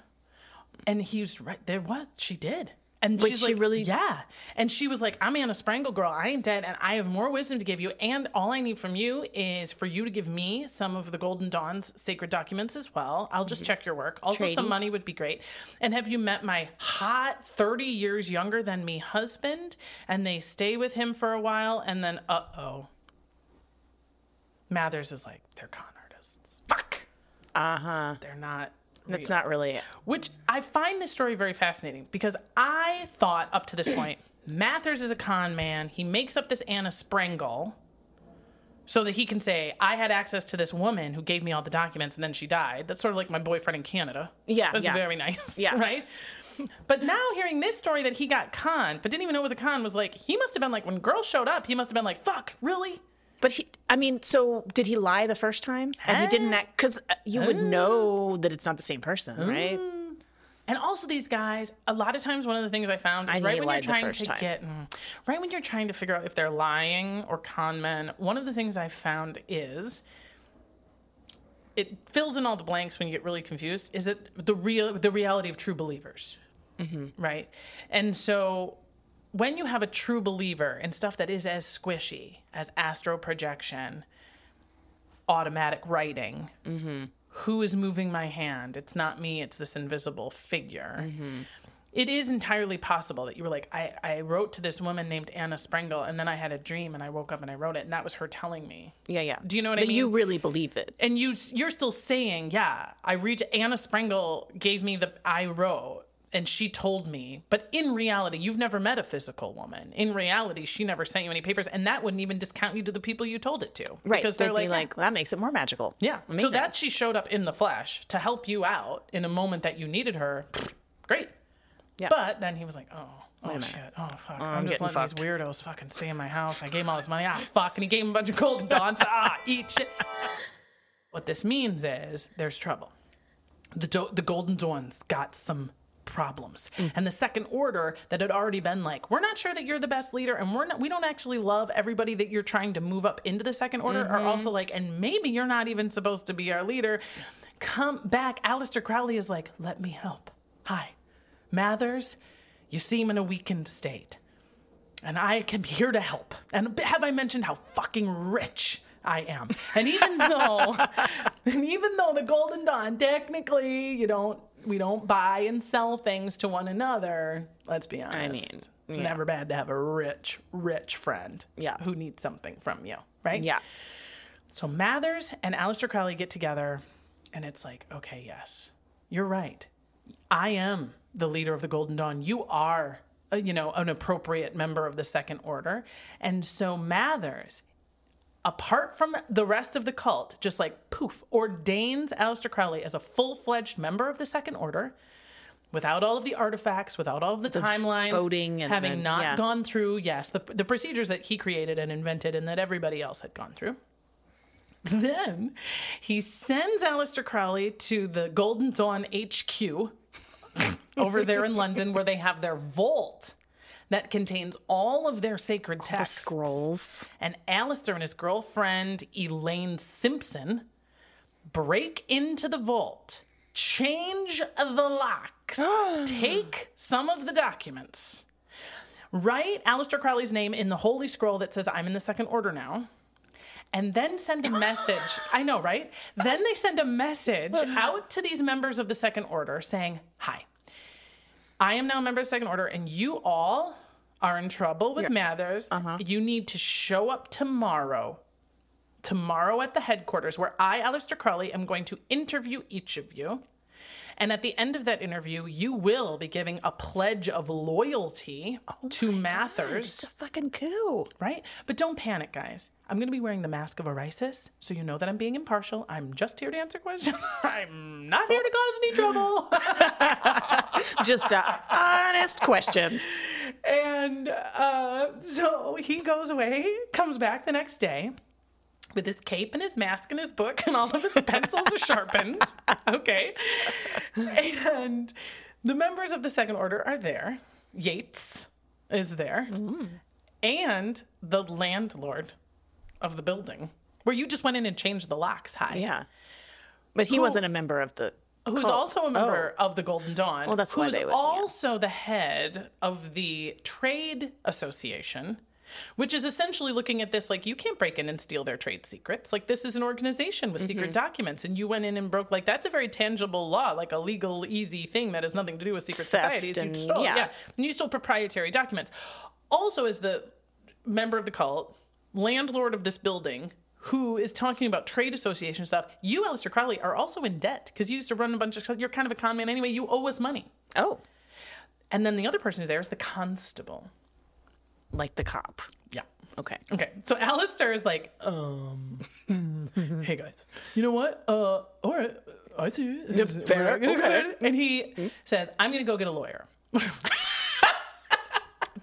Speaker 1: And he was right there. What she did. And
Speaker 2: Wait,
Speaker 1: she's
Speaker 2: she
Speaker 1: like,
Speaker 2: really-
Speaker 1: yeah. And she was like, I'm Anna Sprengel, girl. I ain't dead, and I have more wisdom to give you. And all I need from you is for you to give me some of the Golden Dawn's sacred documents as well. I'll just check your work. Also, some money would be great. And have you met my hot, 30 years younger than me husband? And they stay with him for a while, and then, uh oh. Mathers is like, they're con artists. Fuck.
Speaker 2: Uh huh.
Speaker 1: They're not.
Speaker 2: That's
Speaker 1: real.
Speaker 2: not really it.
Speaker 1: Which I find this story very fascinating because I thought up to this point, Mathers is a con man. He makes up this Anna Sprengel so that he can say, I had access to this woman who gave me all the documents and then she died. That's sort of like my boyfriend in Canada.
Speaker 2: Yeah,
Speaker 1: That's
Speaker 2: yeah.
Speaker 1: very nice.
Speaker 2: Yeah.
Speaker 1: Right? But now hearing this story that he got con, but didn't even know it was a con, was like, he must have been like, when girls showed up, he must have been like, fuck, really?
Speaker 2: But he, I mean, so did he lie the first time? And he didn't act, because you would know that it's not the same person, right?
Speaker 1: And also these guys, a lot of times one of the things I found is
Speaker 2: think
Speaker 1: right
Speaker 2: he
Speaker 1: when you're
Speaker 2: lied the
Speaker 1: trying
Speaker 2: first
Speaker 1: to
Speaker 2: time.
Speaker 1: get mm, right when you're trying to figure out if they're lying or con men, one of the things I found is it fills in all the blanks when you get really confused. Is it the real the reality of true believers?
Speaker 2: Mm-hmm.
Speaker 1: Right? And so when you have a true believer in stuff that is as squishy as astral projection, automatic writing, who is moving my hand? It's not me, it's this invisible figure. It is entirely possible that you were like, I, I wrote to this woman named Anna Sprengel, and then I had a dream and I woke up and I wrote it, and that was her telling me.
Speaker 2: Yeah, yeah.
Speaker 1: Do you know what I
Speaker 2: That You really believe it.
Speaker 1: And you you're still saying, yeah, I reached Anna Sprengel gave me the I wrote and she told me. But in reality, you've never met a physical woman. In reality, she never sent you any papers, and that wouldn't even discount you to the people you told it to.
Speaker 2: Right.
Speaker 1: Because they're
Speaker 2: They'd
Speaker 1: like,
Speaker 2: be like, well, that makes it more magical.
Speaker 1: Yeah.
Speaker 2: Amazing.
Speaker 1: So that she showed up in the flesh to help you out in a moment that you needed her. Great.
Speaker 2: Yeah.
Speaker 1: But then he was like, oh. Oh shit! Oh fuck!
Speaker 2: I'm
Speaker 1: I'm, just letting
Speaker 2: fucked.
Speaker 1: these weirdos fucking stay in my house. I gave him all this money. Ah, fuck! And he gave him a bunch of golden dawns. ah, eat shit. What this means is there's trouble. The do- the golden dawns got some problems, mm. and the second order that had already been like, we're not sure that you're the best leader, and we're not, we don't actually love everybody that you're trying to move up into the second order. Are also mm-hmm. like, and maybe you're not even supposed to be our leader. Come back, Aleister Crowley is like, let me help. Hi, Mathers, you seem in a weakened state and I can be here to help. And have I mentioned how fucking rich I am? And even though, and even though the Golden Dawn, technically, you don't, we don't buy and sell things to one another. Let's be honest.
Speaker 2: I mean,
Speaker 1: it's
Speaker 2: yeah.
Speaker 1: never bad to have a rich, rich friend.
Speaker 2: Yeah.
Speaker 1: Who needs something from you, right?
Speaker 2: Yeah.
Speaker 1: So Mathers and Aleister Crowley get together, and it's like, okay, yes, you're right. I am the leader of the Golden Dawn. You are, uh, you know, an appropriate member of the Second Order. And so Mathers, apart from the rest of the cult, just like poof, ordains Aleister Crowley as a full fledged member of the Second Order. Without all of the artifacts, without all of the, timelines,
Speaker 2: voting and
Speaker 1: having
Speaker 2: the-
Speaker 1: not
Speaker 2: yeah.
Speaker 1: gone through, yes, the, the procedures that he created and invented and that everybody else had gone through. Then he sends Aleister Crowley to the Golden Dawn HQ over there in London, where they have their vault that contains all of their sacred
Speaker 2: The
Speaker 1: texts.
Speaker 2: scrolls.
Speaker 1: And Aleister and his girlfriend, Elaine Simpson, break into the vault, change the locks, take some of the documents, write Aleister Crowley's name in the Holy Scroll that says, I'm in the Second Order now. And then send a message. I know, right? Then they send a message out to these members of the Second Order saying, Hi, I am now a member of Second Order, and you all are in trouble with Mathers. Uh-huh. You need to show up tomorrow. Tomorrow at the headquarters, where I, Aleister Crowley, am going to interview each of you. And at the end of that interview, you will be giving a pledge of loyalty oh to Mathers
Speaker 2: It's a fucking coup.
Speaker 1: right? But don't panic, guys. I'm going to be wearing the mask of Osiris, so you know that I'm being impartial. I'm just here to answer questions. I'm not here to cause any trouble.
Speaker 2: Just uh, honest questions.
Speaker 1: and uh, so he goes away, comes back the next day with his cape and his mask and his book, and all of his pencils are sharpened. Okay. And the members of the Second Order are there. Yeats is there. And the landlord of the building, where you just went in and changed the locks. Hi.
Speaker 2: Yeah. But he
Speaker 1: Who-
Speaker 2: wasn't a member of the.
Speaker 1: who's
Speaker 2: cult.
Speaker 1: also a member of the Golden Dawn.
Speaker 2: Well, that's why
Speaker 1: who's
Speaker 2: they would- yeah.
Speaker 1: also the head of the Trade Association, which is essentially looking at this like you can't break in and steal their trade secrets. Like this is an organization with
Speaker 2: Mm-hmm.
Speaker 1: secret documents, and you went in and broke. Like that's a very tangible law, like a legal, easy thing that has nothing to do with secret
Speaker 2: Theft
Speaker 1: societies. You
Speaker 2: and-
Speaker 1: stole,
Speaker 2: yeah.
Speaker 1: yeah, and you stole proprietary documents. Also, as the member of the cult, landlord of this building, who is talking about trade association stuff, you, Aleister Crowley, are also in debt because you used to run a bunch of. You're kind of a con man anyway. You owe us money.
Speaker 2: Oh,
Speaker 1: And then the other person who's there is the constable.
Speaker 2: like the cop.
Speaker 1: Yeah.
Speaker 2: Okay.
Speaker 1: Okay. So Aleister is like, um, hey guys, you know what? Uh, all right, I see. you.
Speaker 2: Fair,
Speaker 1: we're gonna go
Speaker 2: okay.
Speaker 1: And he says, I'm gonna go get a lawyer.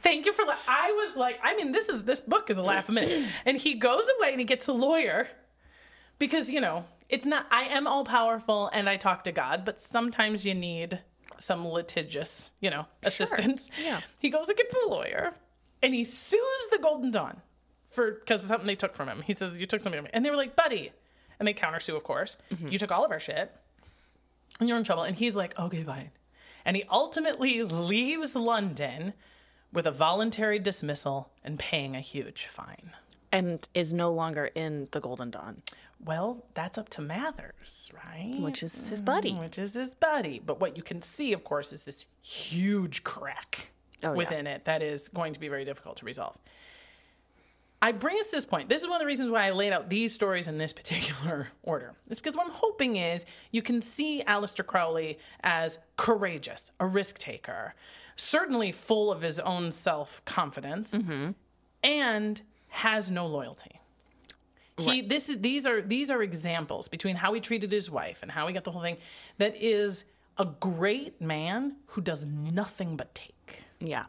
Speaker 1: Thank you for. La- I was like, I mean, this is this book is a laugh a minute, and he goes away and he gets a lawyer because you know it's not. I am all powerful and I talk to God, but sometimes you need some litigious, you know, assistance.
Speaker 2: Yeah.
Speaker 1: He goes and gets a lawyer, and he sues the Golden Dawn for because something they took from him. He says, "You took something from me," and they were like, "Buddy," and they countersue, of course. Mm-hmm. You took all of our shit, and you're in trouble. And he's like, "Okay, fine," and he ultimately leaves London with a voluntary dismissal and paying a huge fine.
Speaker 2: And is no longer in the Golden Dawn,
Speaker 1: Well, that's up to Mathers, right?
Speaker 2: which is his buddy.
Speaker 1: Mm, which is his buddy. But what you can see, of course, is this huge crack
Speaker 2: Oh, yeah.
Speaker 1: within it that is going to be very difficult to resolve. I bring us to this point. This is one of the reasons why I laid out these stories in this particular order. It's because what I'm hoping is you can see Aleister Crowley as courageous, a risk taker, certainly full of his own self confidence,
Speaker 2: Mm-hmm.
Speaker 1: and has no loyalty. He this is these are these are examples between how he treated his wife and how he got the whole thing that is a great man who does nothing but take
Speaker 2: Yeah.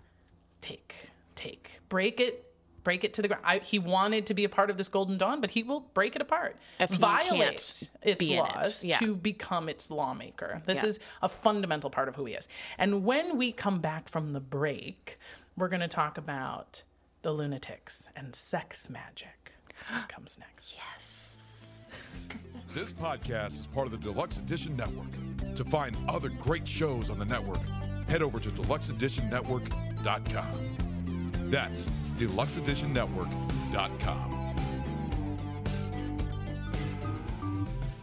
Speaker 1: take, take, break it, break it to the ground. I, he wanted to be a part of this Golden Dawn, but he will break it apart,
Speaker 2: If
Speaker 1: violate its
Speaker 2: be in it,
Speaker 1: laws
Speaker 2: yeah.
Speaker 1: to become its lawmaker. This
Speaker 2: Yeah.
Speaker 1: is a fundamental part of who he is. And when we come back from the break, we're going to talk about the lunatics and sex magic. That Comes next. Yes.
Speaker 3: this podcast is part of the Deluxe Edition Network. To find other great shows on the network, head over to deluxeeditionnetwork.com. That's deluxeeditionnetwork.com.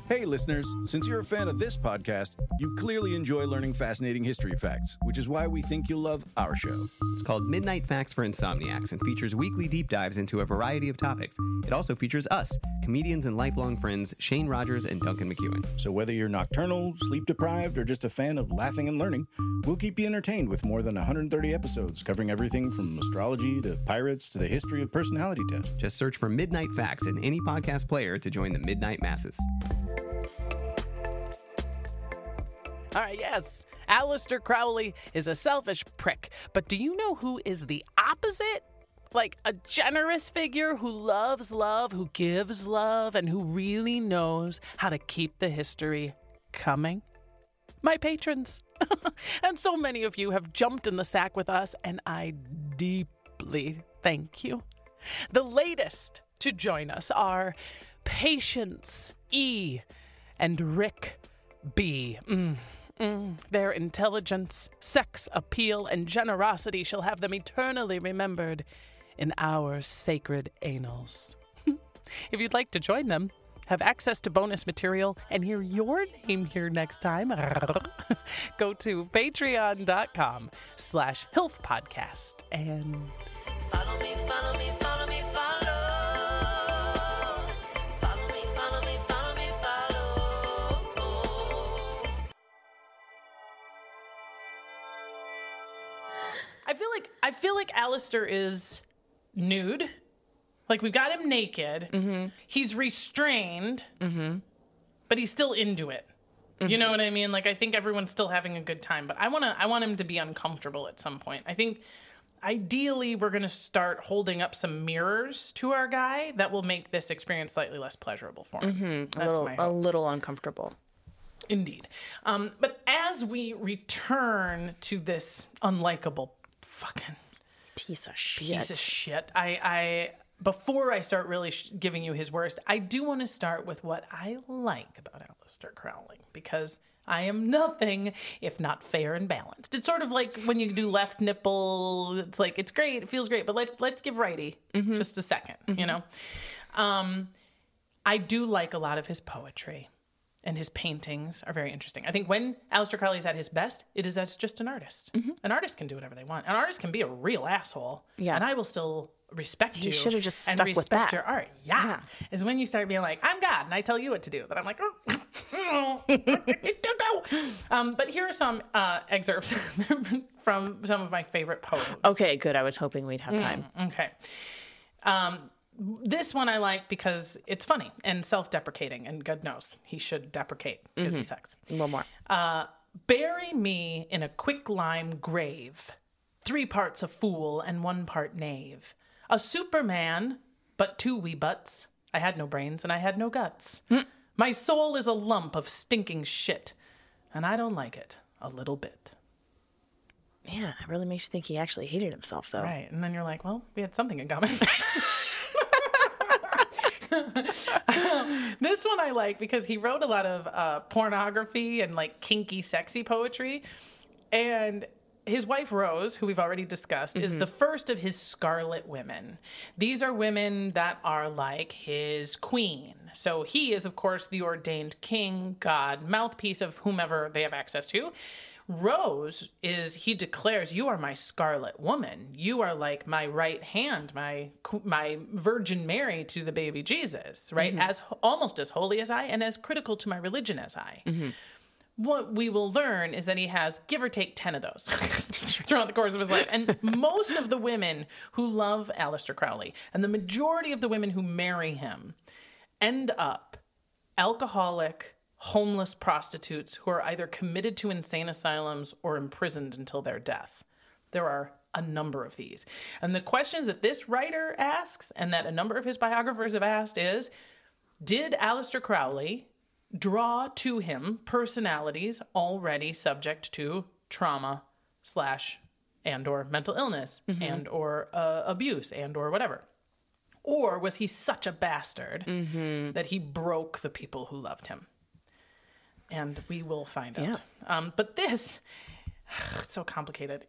Speaker 4: Hey, listeners, since you're a fan of this podcast, you clearly enjoy learning fascinating history facts, which is why we think you'll love our show.
Speaker 5: It's called Midnight Facts for Insomniacs and features weekly deep dives into a variety of topics. It also features us, comedians and lifelong friends Shane Rogers and Duncan McEwen.
Speaker 4: So, whether you're nocturnal, sleep deprived, or just a fan of laughing and learning, we'll keep you entertained with more than 130 episodes covering everything from astrology to pirates to the history of personality tests.
Speaker 5: Just search for Midnight Facts in any podcast player to join the Midnight Masses.
Speaker 1: All right, yes. Aleister Crowley is a selfish prick, but do you know who is the opposite? Like a generous figure who loves love, who gives love, and who really knows how to keep the history coming? My patrons. and so many of you have jumped in the sack with us, and I deeply thank you. The latest to join us are Patience E and Rick B. Mm. Mm, their intelligence, sex appeal, and generosity shall have them eternally remembered in our sacred annals. if you'd like to join them, have access to bonus material, and hear your name here next time, go to patreon.com slash hilf podcast and
Speaker 6: Follow me, follow me, follow me, follow.
Speaker 1: I feel like I feel like Aleister is nude Like we've got him naked.
Speaker 2: Mm-hmm.
Speaker 1: He's restrained, but he's still into it. You know what I mean? Like I think everyone's still having a good time, but I want to I want him to be uncomfortable at some point. I think ideally we're going to start holding up some mirrors to our guy that will make this experience slightly less pleasurable for him.
Speaker 2: Mm-hmm. a little,
Speaker 1: my
Speaker 2: a little uncomfortable.
Speaker 1: Indeed. Um, but as we return to this unlikable fucking
Speaker 2: Piece of shit.
Speaker 1: piece of shit, I, I before I start really sh- giving you his worst, I do want to start with what I like about Aleister Crowley because I am nothing if not fair and balanced. It's sort of like when you do left nipple. It's like it's great, it feels great, but let, let's give righty just a 2nd You know, um, I do like a lot of his poetry. And his paintings are very interesting. I think when Aleister Crowley is at his best, it is as just an artist. An artist can do whatever they want. An artist can be a real asshole.
Speaker 2: Yeah.
Speaker 1: And I will still respect you.
Speaker 2: should have just
Speaker 1: and
Speaker 2: stuck with
Speaker 1: respect
Speaker 2: that.
Speaker 1: your art. Yeah.
Speaker 2: Yeah.
Speaker 1: Is when you start being like, I'm God and I tell you what to do. That I'm like, oh. um, but here are some uh, excerpts from some of my favorite poems.
Speaker 2: Okay, good. I was hoping we'd have time.
Speaker 1: Okay. Um, this one I like because it's funny and self-deprecating, and God knows he should deprecate because he mm-hmm. sucks.
Speaker 2: A little more.
Speaker 1: Uh, bury me in a quicklime grave, three parts a fool and one part knave, a superman, but two wee butts. I had no brains and I had no guts. Hmm. My soul is a lump of stinking shit, and I don't like it a little bit.
Speaker 2: Man, it really makes you think he actually hated himself, though.
Speaker 1: Right. And then you're like, well, we had something in common. this one I like because he wrote a lot of uh, pornography and like kinky, sexy poetry. And his wife Rose, who we've already discussed, is the first of his scarlet women. These are women that are like his queen. So he is, of course, the ordained king, god, mouthpiece of whomever they have access to. Rose is he declares you are my scarlet woman. You are like my right hand, my my Virgin Mary to the baby Jesus, right? Mm-hmm. As almost as holy as I and as critical to my religion as I. Mm-hmm. What we will learn is that he has give or take 10 of those throughout the course of his life. And most of the women who love Aleister Crowley and the majority of the women who marry him end up alcoholic, homeless prostitutes who are either committed to insane asylums or imprisoned until their death. There are a number of these. And the questions that this writer asks and that a number of his biographers have asked is Did Aleister Crowley draw to him personalities already subject to trauma slash and or mental illness and or uh, abuse and or whatever or was he such a bastard that he broke the people who loved him? And we will find out. Um, but this, it's so complicated.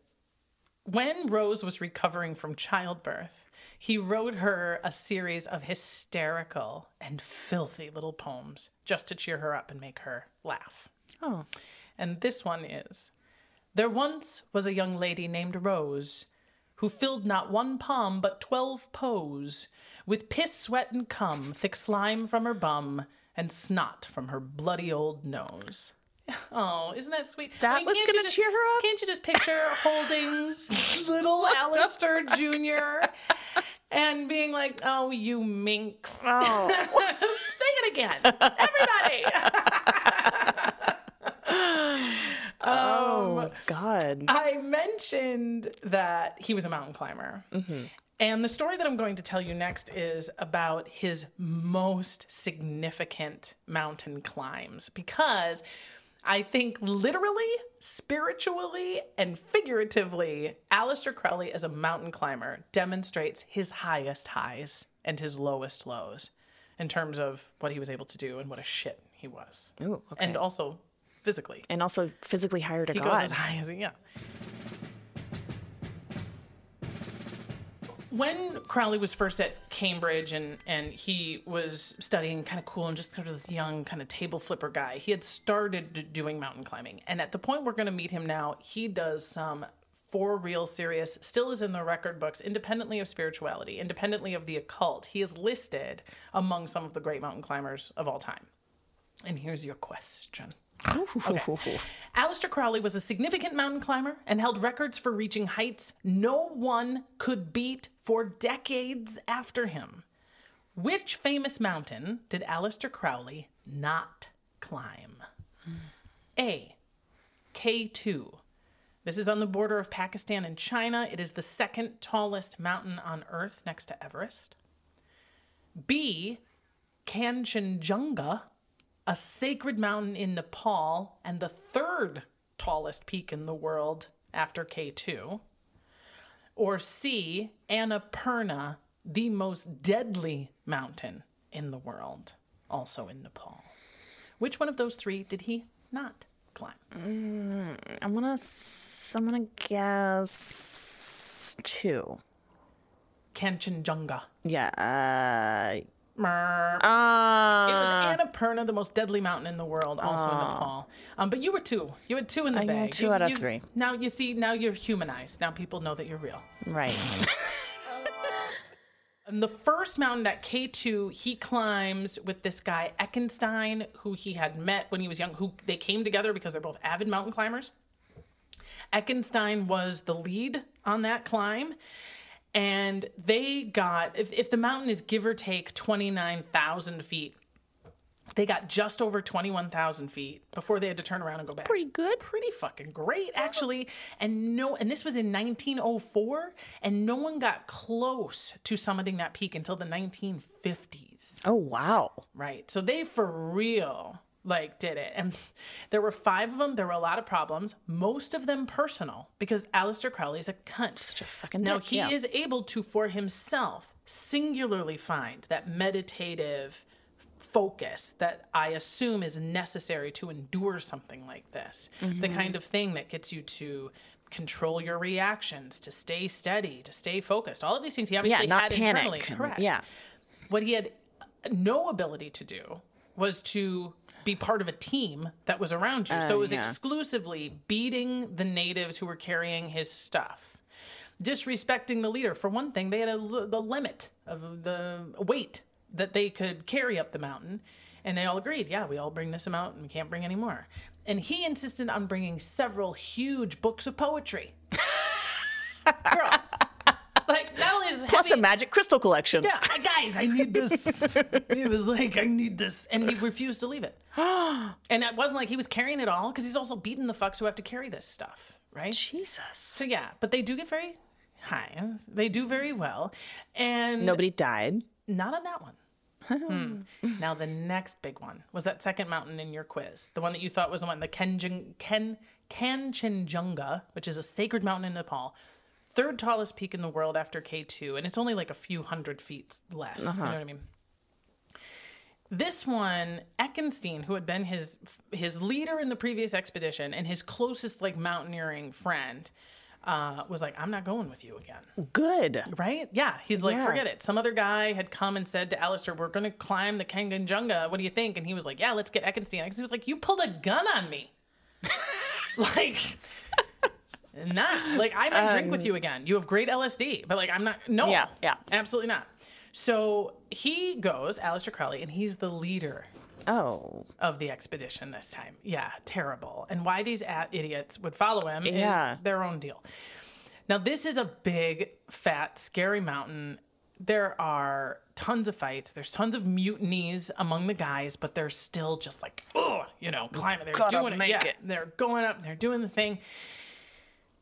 Speaker 1: When Rose was recovering from childbirth, he wrote her a series of hysterical and filthy little poems just to cheer her up and make her laugh.
Speaker 2: Oh.
Speaker 1: And this one is There once was a young lady named Rose who filled not one palm but twelve poes with piss, sweat, and cum, thick slime from her bum, and snot from her bloody old nose. Oh, isn't that sweet?
Speaker 2: That was
Speaker 1: can't you
Speaker 2: gonna
Speaker 1: just-
Speaker 2: cheer her up?
Speaker 1: Can't you just picture holding little Aleister Jr. and being like, "Oh, you minx."
Speaker 2: Oh.
Speaker 1: Say it again, everybody.
Speaker 2: Um, oh, God.
Speaker 1: I mentioned that he was a mountain climber. Mm-hmm. And the story that I'm going to tell you next is about his most significant mountain climbs because I think literally, spiritually, and figuratively, Aleister Crowley as a mountain climber demonstrates his highest highs and his lowest lows in terms of what he was able to do and what a shit he was.
Speaker 2: Ooh, okay.
Speaker 1: And also physically.
Speaker 2: and also physically hired a
Speaker 1: He
Speaker 2: god.
Speaker 1: goes as high as he, yeah. When Crowley was first at Cambridge and, and he was studying kind of cool and just sort of this young kind of table flipper guy, he had started doing mountain climbing. And at the point we're going to meet him now, he does some for real serious, still is in the record books, independently of spirituality, independently of the occult. He is listed among some of the great mountain climbers of all time. And here's your question. Okay. Aleister Crowley was a significant mountain climber and held records for reaching heights no one could beat for decades after him. Which famous mountain did Aleister Crowley not climb? A. K2. This is on the border of Pakistan and China. It is the second tallest mountain on Earth next to Everest. B. Kanchenjunga, a sacred mountain in Nepal and the third tallest peak in the world after K2. Or C. Annapurna, the most deadly mountain in the world, also in Nepal. Which one of those three did he not climb?
Speaker 2: I'm gonna I'm gonna guess two.
Speaker 1: Kanchenjunga.
Speaker 2: Yeah. Uh,
Speaker 1: Mer.
Speaker 2: uh,
Speaker 1: It was Annapurna, the most deadly mountain in the world, also in Nepal. Um, but you were two. You had two in the
Speaker 2: I
Speaker 1: bag.
Speaker 2: two
Speaker 1: You-
Speaker 2: out of
Speaker 1: you-
Speaker 2: three.
Speaker 1: Now you see. Now you're humanized. Now people know that you're real.
Speaker 2: right.
Speaker 1: And the first mountain that K2, he climbs with this guy Eckenstein, who he had met when he was young. Who they came together because they're both avid mountain climbers. Eckenstein was the lead on that climb. And they got, if, if the mountain is give or take 29,000 feet, they got just over 21,000 feet before they had to turn around and go back.
Speaker 2: Pretty good.
Speaker 1: Pretty fucking great, actually. And no, and this was in 1904, and no one got close to summiting that peak until the 1950s.
Speaker 2: Oh wow.
Speaker 1: Right. So they for real like did it. And there were five of them. There were a lot of problems, most of them personal, because Aleister Crowley's a cunt. Such a
Speaker 2: fucking
Speaker 1: Now
Speaker 2: dick,
Speaker 1: he
Speaker 2: yeah.
Speaker 1: is able to for himself singularly find that meditative focus that I assume is necessary to endure something like this.
Speaker 2: Mm-hmm.
Speaker 1: The kind of thing that gets you to control your reactions, to stay steady, to stay focused. All of these things he
Speaker 2: Yeah,
Speaker 1: obviously
Speaker 2: not
Speaker 1: had internally. Correct.
Speaker 2: Yeah.
Speaker 1: What he had no ability to do was to be part of a team that was around you. so it um, was
Speaker 2: yeah.
Speaker 1: exclusively beating the natives who were carrying his stuff. Disrespecting the leader. For one thing, they had a, the limit of the weight that they could carry up the mountain. And they all agreed, yeah, we all bring this amount and we can't bring any more. And he insisted on bringing several huge books of poetry. Girl. Like, not only is
Speaker 2: Plus a magic crystal collection.
Speaker 1: yeah, guys, I need this. he was like, I need this. And he refused to leave it. and it wasn't like he was carrying it all because he's also beating the fucks who have to carry this stuff, right?
Speaker 2: Jesus.
Speaker 1: So, yeah, but they do get very high. They do very well. And
Speaker 2: Nobody died.
Speaker 1: not on that one. Hmm. Now, the next big one was that second mountain in your quiz, the one that you thought was the one, the Kenjing, Ken, Kanchenjunga, which is a sacred mountain in Nepal, third tallest peak in the world after K2, and it's only like a few hundred feet less. You know what I mean? This one, Eckenstein, who had been his his leader in the previous expedition and his closest like mountaineering friend, uh, was like, "I'm not going with you again."
Speaker 2: Good.
Speaker 1: Right? Yeah. He's like,
Speaker 2: Yeah.
Speaker 1: forget it. Some other guy had come and said to Aleister, we're going to climb the Kanchenjunga. What do you think? And he was like, yeah, let's get Eckenstein. Because he was like, you pulled a gun on me. like, not. Like, I might drink with you again. You have great LSD. But, like, I'm not. No.
Speaker 2: Um, Yeah, yeah.
Speaker 1: Absolutely not. So he goes, Aleister Crowley, and he's the leader
Speaker 2: Oh.
Speaker 1: of the expedition this time. Yeah, terrible. And why these a- idiots would follow him
Speaker 2: Yeah.
Speaker 1: is their own deal. Now, this is a big, fat, scary mountain. There are tons of fights. There's tons of mutinies among the guys, but they're still just like, oh, you know, climbing. They're
Speaker 2: Gotta
Speaker 1: doing it. Yeah,
Speaker 2: it.
Speaker 1: they're going up. They're doing the thing.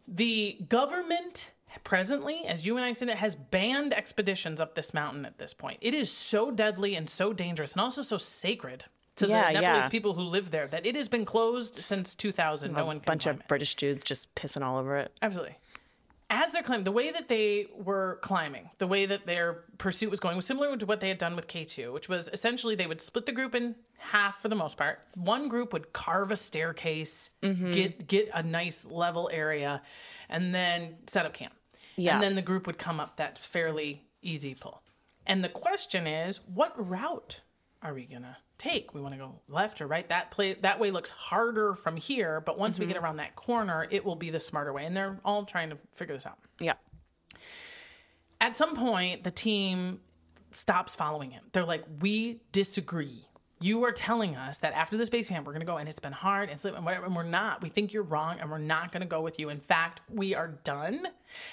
Speaker 1: The government presently, as you and I said, it has banned expeditions up this mountain at this point. It is so deadly and so dangerous and also so sacred to
Speaker 2: Yeah,
Speaker 1: the Nepalese
Speaker 2: yeah.
Speaker 1: people who live there that it has been closed since 2000. No one
Speaker 2: A bunch of
Speaker 1: it.
Speaker 2: British dudes just pissing all over it.
Speaker 1: Absolutely. As they're climbing, the way that they were climbing, the way that their pursuit was going was similar to what they had done with K2, which was essentially they would split the group in half for the most part. One group would carve a staircase,
Speaker 2: Mm-hmm.
Speaker 1: get get a nice level area, and then set up camp.
Speaker 2: Yeah.
Speaker 1: And then the group would come up that fairly easy pull. And the question is, what route are we gonna take? We want to go left or right. That play that way looks harder from here, but once we get mm-hmm. around that corner, it will be the smarter way. And they're all trying to figure this out.
Speaker 2: Yeah.
Speaker 1: At some point, the team stops following him. They're like, "We disagree. You are telling us that after this base camp, we're gonna go, and it's been hard and sleep and whatever, and we're not. We think you're wrong, and we're not gonna go with you. In fact, we are done,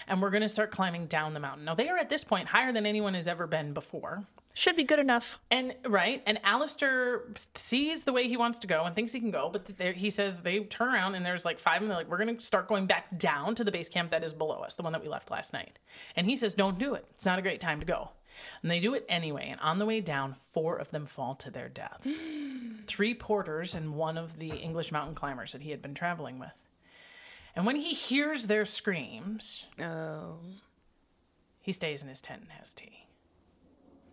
Speaker 1: and we're gonna start climbing down the mountain. Now they are at this point higher than anyone has ever been before.
Speaker 2: Should be good enough.
Speaker 1: And right, and Aleister sees the way he wants to go and thinks he can go, but there, he says they turn around and there's like five, and they're like, "We're going to start going back down to the base camp that is below us, the one that we left last night." And he says, "Don't do it. It's not a great time to go." And they do it anyway. And on the way down, four of them fall to their deaths. Three porters and one of the English mountain climbers that he had been traveling with. And when he hears their screams,
Speaker 2: Oh,
Speaker 1: he stays in his tent and has tea.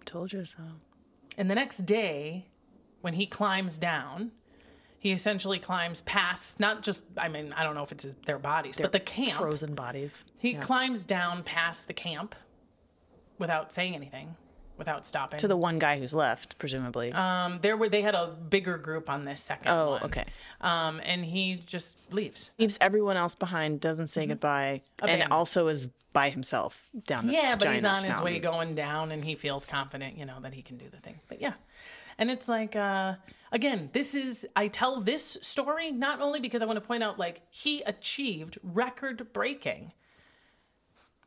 Speaker 2: Told you so.
Speaker 1: And the next day, when he climbs down, he essentially climbs past not just I mean I don't know if it's his, their bodies, but the camp.
Speaker 2: Frozen bodies.
Speaker 1: He climbs down past the camp without saying anything, without stopping.
Speaker 2: To the one guy who's left, presumably.
Speaker 1: um, there were they had a bigger group on this second
Speaker 2: oh,
Speaker 1: one.
Speaker 2: okay.
Speaker 1: Um, and he just leaves.
Speaker 2: Leaves everyone else behind, doesn't say goodbye, and also is by himself down this
Speaker 1: Yeah, but he's on his way going down and he feels confident, you know, that he can do the thing. But yeah. And it's like uh again, this is I tell this story not only because I want to point out like he achieved record breaking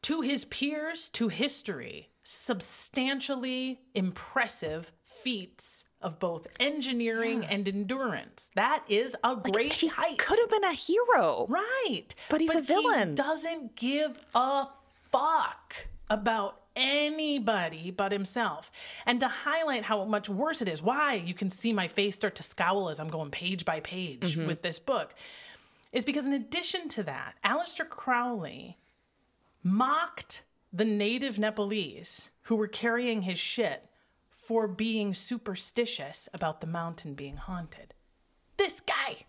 Speaker 1: to his peers, to history, substantially impressive feats of both engineering and endurance. That is a great
Speaker 2: He
Speaker 1: height.
Speaker 2: could have been a hero.
Speaker 1: Right.
Speaker 2: But he's a villain.
Speaker 1: He doesn't give a fuck about anybody but himself. And to highlight how much worse it is, why you can see my face start to scowl as I'm going page by page
Speaker 2: Mm-hmm.
Speaker 1: with this book, is because in addition to that, Aleister Crowley mocked the native Nepalese who were carrying his shit for being superstitious about the mountain being haunted. This guy.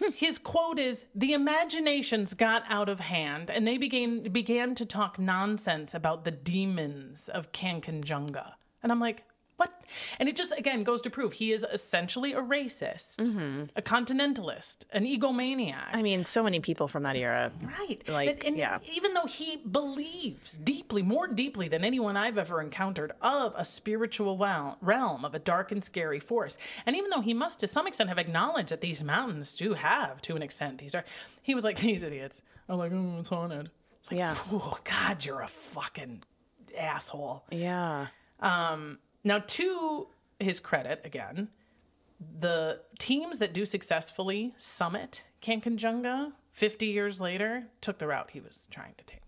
Speaker 1: His quote is The imaginations got out of hand and they began began to talk nonsense about the demons of Kanchenjunga. And I'm like, what? And it just again goes to prove he is essentially a racist, mm-hmm. a continentalist, an egomaniac.
Speaker 2: I mean, so many people from that era.
Speaker 1: Right.
Speaker 2: Like,
Speaker 1: That- and
Speaker 2: yeah.
Speaker 1: even though he believes deeply, more deeply than anyone I've ever encountered, of a spiritual realm, of a dark and scary force, and even though he must to some extent have acknowledged that these mountains do have, to an extent, these are, he was like, these idiots. I'm like, oh, it's haunted. It's like,
Speaker 2: Yeah.
Speaker 1: oh, God, you're a fucking asshole.
Speaker 2: Yeah.
Speaker 1: Um, Now, to his credit, again, the teams that do successfully summit Kanchenjunga 50 years later took the route he was trying to take.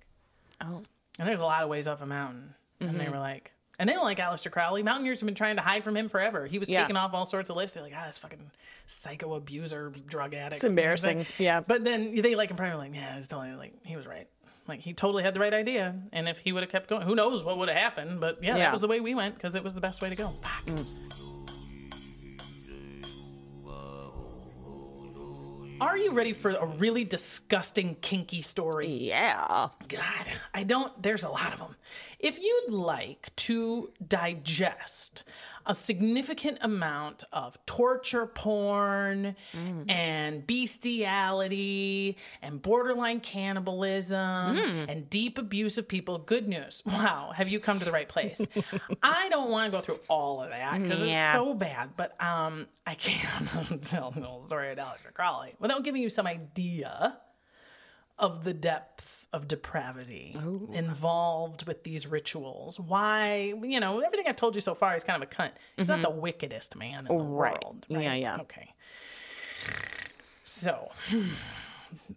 Speaker 2: Oh.
Speaker 1: And there's a lot of ways up a mountain. And they were like, and they don't like Aleister Crowley. Mountaineers have been trying to hide from him forever. He was
Speaker 2: Yeah.
Speaker 1: taking off all sorts of lists. They're like, ah, this fucking psycho abuser, drug addict.
Speaker 2: It's embarrassing. Yeah.
Speaker 1: But then they like him probably like, yeah, I was telling you, like, he was right. Like, he totally had the right idea. And if he would have kept going, who knows what would have happened. But yeah,
Speaker 2: Yeah.
Speaker 1: that was the way we went because it was the best way to go. Fuck. Mm. Are you ready for a really disgusting, kinky story?
Speaker 2: Yeah.
Speaker 1: God, I don't, there's a lot of them. If you'd like to digest a significant amount of torture porn and bestiality and borderline cannibalism and deep abuse of people, good news. Wow, have you come to the right place? I don't want to go through all of that because
Speaker 2: Yeah.
Speaker 1: it's so bad, but um, I can't tell the whole story of Aleister Crowley without giving you some idea of the depth of depravity oh. involved with these rituals. Why, you know, everything I've told you so far is kind of a cunt. He's not mm-hmm. the wickedest man in the oh,
Speaker 2: Right.
Speaker 1: world.
Speaker 2: Yeah, yeah.
Speaker 1: Okay. So,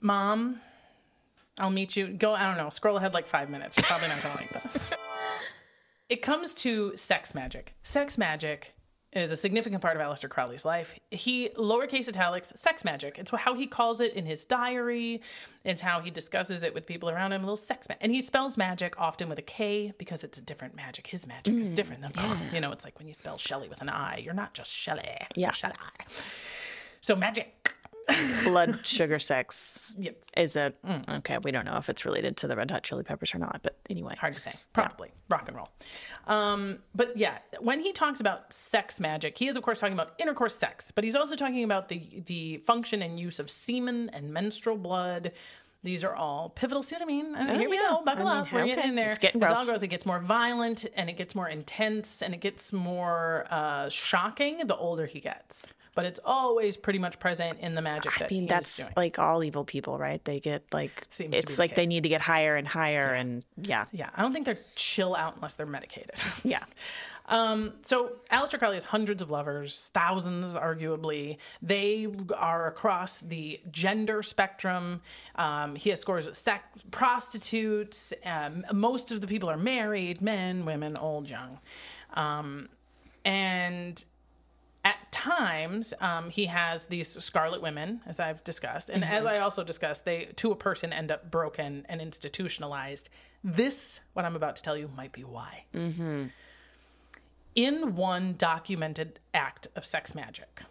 Speaker 1: mom, I'll meet you. Go, I don't know, scroll ahead like five minutes. You're probably not going to like this. It comes to sex magic. Sex magic is a significant part of Aleister Crowley's life. He lowercase italics sex magic. It's how he calls it in his diary. It's how he discusses it with people around him. A little sex magic, and he spells magic often with a K because it's a different magic. His magic is mm, different than you know. It's like when you spell Shelley with an I. You're not just Shelley.
Speaker 2: Yeah.
Speaker 1: Shelley. So magic.
Speaker 2: Blood sugar sex
Speaker 1: Yes.
Speaker 2: is a okay. We don't know if it's related to the Red Hot Chili Peppers or not, but anyway.
Speaker 1: Hard to say. Probably rock and roll. Um, but yeah, when he talks about sex magic, he is of course talking about intercourse sex, but he's also talking about the the function and use of semen and menstrual blood. These are all pivotal. See what I mean? And here we
Speaker 2: yeah.
Speaker 1: go. Buckle
Speaker 2: I mean,
Speaker 1: up. We're
Speaker 2: okay.
Speaker 1: getting in there.
Speaker 2: It's getting
Speaker 1: As all
Speaker 2: gross.
Speaker 1: it gets more violent and it gets more intense and it gets more uh, shocking the older he gets. But it's always pretty much present in the magic
Speaker 2: I
Speaker 1: that
Speaker 2: mean, that's like all evil people, right? They get like
Speaker 1: Seems
Speaker 2: it's
Speaker 1: the
Speaker 2: like they need to get higher and higher, and yeah,
Speaker 1: Yeah, I don't think they're chill out unless they're medicated.
Speaker 2: yeah.
Speaker 1: Um, so Aleister Crowley has hundreds of lovers, thousands, arguably. They are across the gender spectrum. Um, he escorts sex, prostitutes. Um, most of the people are married, men, women, old, young. Um, and at times um, he has these scarlet women as i've discussed. And as i also discussed they to a person end up broken and institutionalized. This what i'm about to tell you might be why. In one documented act of sex magic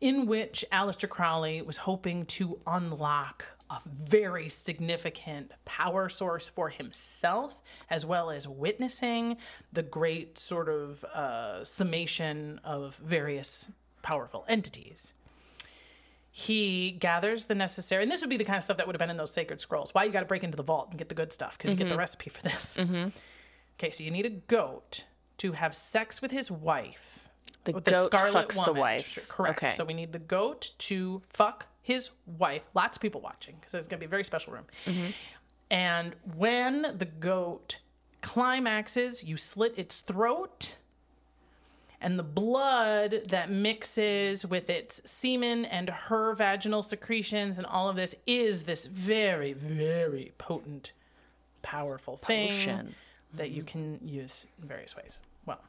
Speaker 1: in which Aleister Crowley was hoping to unlock a very significant power source for himself, as well as witnessing the great sort of uh, summation of various powerful entities. He gathers the necessary, and this would be the kind of stuff that would have been in those sacred scrolls. Why you got to break into the vault and get the good stuff because you get the recipe for this. Okay, so you need a goat to have sex with his wife.
Speaker 2: The
Speaker 1: with
Speaker 2: goat fucks the wife.
Speaker 1: Correct.
Speaker 2: Okay.
Speaker 1: So we need the goat to fuck his wife. Lots of people watching because it's going to be a very special room.
Speaker 2: Mm-hmm.
Speaker 1: And when the goat climaxes, you slit its throat. And the blood that mixes with its semen and her vaginal secretions and all of this is this very, very potent, powerful thing
Speaker 2: Potion.
Speaker 1: that you can use in various ways. Well,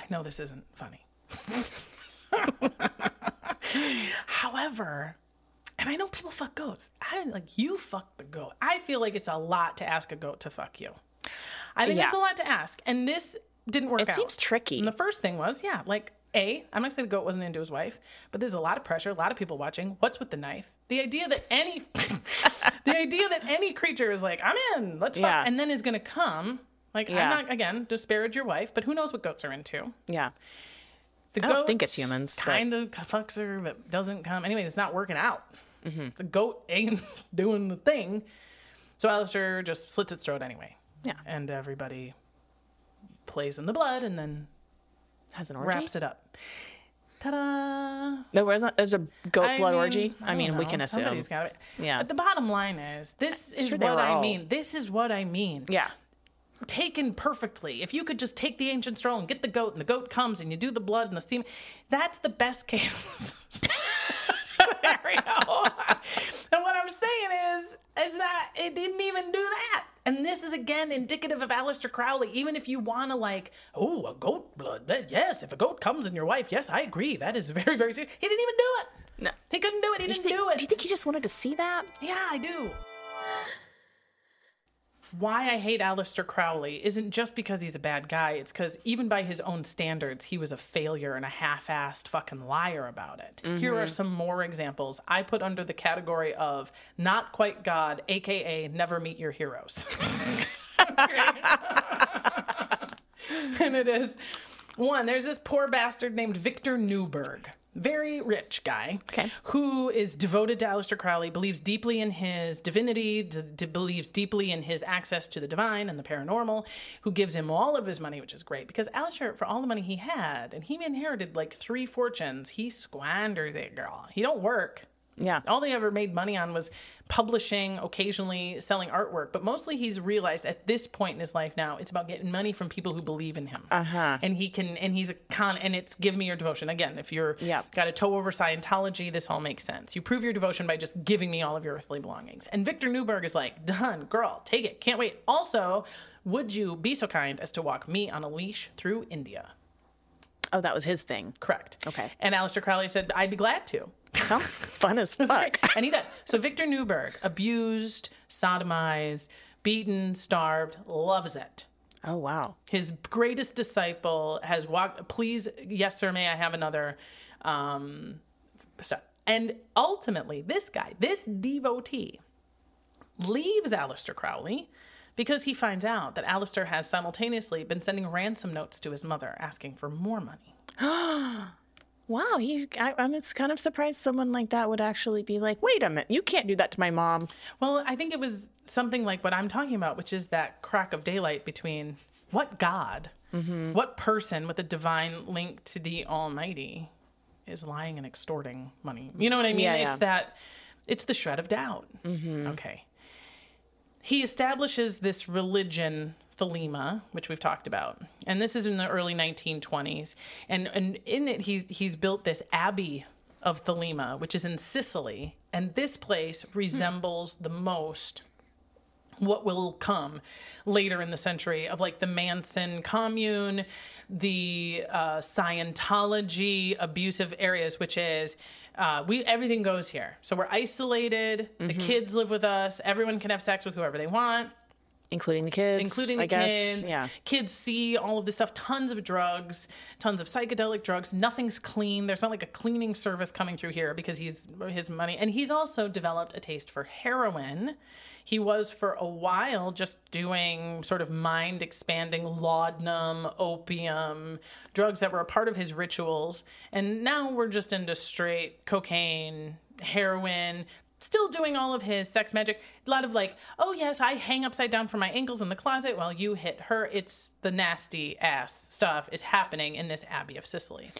Speaker 1: I know this isn't funny. However, and I know people fuck goats. I like you fuck the goat. I feel like it's a lot to ask a goat to fuck you. I think
Speaker 2: Yeah.
Speaker 1: it's a lot to ask. And this didn't work
Speaker 2: It
Speaker 1: out.
Speaker 2: seems tricky.
Speaker 1: And the first thing was, yeah, like A, I'm not saying the goat wasn't into his wife, but there's a lot of pressure, a lot of people watching. What's with the knife? The idea that any the idea that any creature is like, I'm in, let's fuck,
Speaker 2: Yeah.
Speaker 1: and then is gonna come. Like
Speaker 2: Yeah.
Speaker 1: I'm not again disparage your wife, but who knows what goats are into?
Speaker 2: Yeah.
Speaker 1: The
Speaker 2: I don't think it's humans, but-
Speaker 1: Kind of fucks her, but doesn't come. Anyway, it's not working out.
Speaker 2: Mm-hmm.
Speaker 1: The goat ain't doing the thing. So Aleister just slits its throat anyway.
Speaker 2: Yeah.
Speaker 1: And everybody plays in the blood and then
Speaker 2: Has an orgy.
Speaker 1: wraps it up. Ta-da!
Speaker 2: There was a, there's a goat
Speaker 1: I
Speaker 2: blood
Speaker 1: mean,
Speaker 2: orgy. I,
Speaker 1: don't
Speaker 2: mean, we can assume.
Speaker 1: Somebody's got it.
Speaker 2: Yeah.
Speaker 1: But the bottom line is, this is
Speaker 2: Sure
Speaker 1: what I
Speaker 2: all-
Speaker 1: mean. This is what I mean.
Speaker 2: Yeah.
Speaker 1: Taken perfectly. If you could just take the ancient scroll and get the goat, and the goat comes, and you do the blood and the steam, that's the best case scenario. and what I'm saying is, is that it didn't even do that. And this is again indicative of Aleister Crowley. Even if you want to like, oh, a goat blood, yes. If a goat comes in your wife, yes, I agree. That is very, very serious. He didn't even do it.
Speaker 2: No.
Speaker 1: He couldn't do it. He didn't
Speaker 2: think-
Speaker 1: do it.
Speaker 2: Do you think he just wanted to see that?
Speaker 1: Yeah, I do. Why I hate Aleister Crowley isn't just because he's a bad guy. It's because even by his own standards, he was a failure and a half-assed fucking liar about it. Here are mm-hmm. some more examples I put under the category of not quite God, aka never meet your heroes. and it is one. There's this poor bastard named Victor Neuburg, very rich guy,
Speaker 2: Okay.
Speaker 1: who is devoted to Aleister Crowley, believes deeply in his divinity, d- d- believes deeply in his access to the divine and the paranormal, who gives him all of his money, which is great because Aleister, for all the money he had, and he inherited like three fortunes, he squanders it, girl. He don't work.
Speaker 2: Yeah.
Speaker 1: All they ever made money on was publishing, occasionally selling artwork, but mostly he's realized at this point in his life now, it's about getting money from people who believe in him. Uh-huh. And he can, and he's a con, and it's give me your devotion. Again, if you're
Speaker 2: Yeah.
Speaker 1: got a toe over Scientology, this all makes sense. You prove your devotion by just giving me all of your earthly belongings. And Victor Neuburg is like, done, girl, take it, can't wait. Also, would you be so kind as to walk me on a leash through India?
Speaker 2: Oh, that was his thing.
Speaker 1: Correct.
Speaker 2: Okay.
Speaker 1: And Aleister Crowley said, I'd be glad to.
Speaker 2: Sounds fun as fuck.
Speaker 1: he did. So Victor Neuburg, abused, sodomized, beaten, starved, loves it.
Speaker 2: Oh wow.
Speaker 1: His greatest disciple has walked. Please, yes, sir, may I have another? Um, stuff. And ultimately, this guy, this devotee, leaves Aleister Crowley because he finds out that Aleister has simultaneously been sending ransom notes to his mother asking for more money.
Speaker 2: Wow, he. I, I'm just kind of surprised someone like that would actually be like, "Wait a minute, you can't do that to my mom."
Speaker 1: Well, I think it was something like what I'm talking about, which is that crack of daylight between what God,
Speaker 2: Mm-hmm.
Speaker 1: what person with a divine link to the Almighty is lying and extorting money. You know what I mean?
Speaker 2: Yeah,
Speaker 1: It's
Speaker 2: yeah. Mm-hmm.
Speaker 1: that, it's the shred of doubt. Okay. he establishes this religion thelema which we've talked about and this is in the early 1920s and and in it he he's built this abbey of thelema which is in sicily and this place resembles the most what will come later in the century of like the Manson commune, the uh, Scientology abusive areas, which is uh, we everything goes here. So we're isolated. The kids live with us. Everyone can have sex with whoever they want
Speaker 2: including the kids,
Speaker 1: including
Speaker 2: I
Speaker 1: the
Speaker 2: guess.
Speaker 1: kids.
Speaker 2: Yeah.
Speaker 1: Kids see all of this stuff, tons of drugs, tons of psychedelic drugs. Nothing's clean. There's not like a cleaning service coming through here because he's his money. And he's also developed a taste for heroin. He was for a while just doing sort of mind expanding laudanum, opium, drugs that were a part of his rituals. And now we're just into straight cocaine, heroin, still doing all of his sex magic. A lot of like, oh yes, I hang upside down from my ankles in the closet while you hit her. It's the nasty ass stuff is happening in this abbey of Sicily.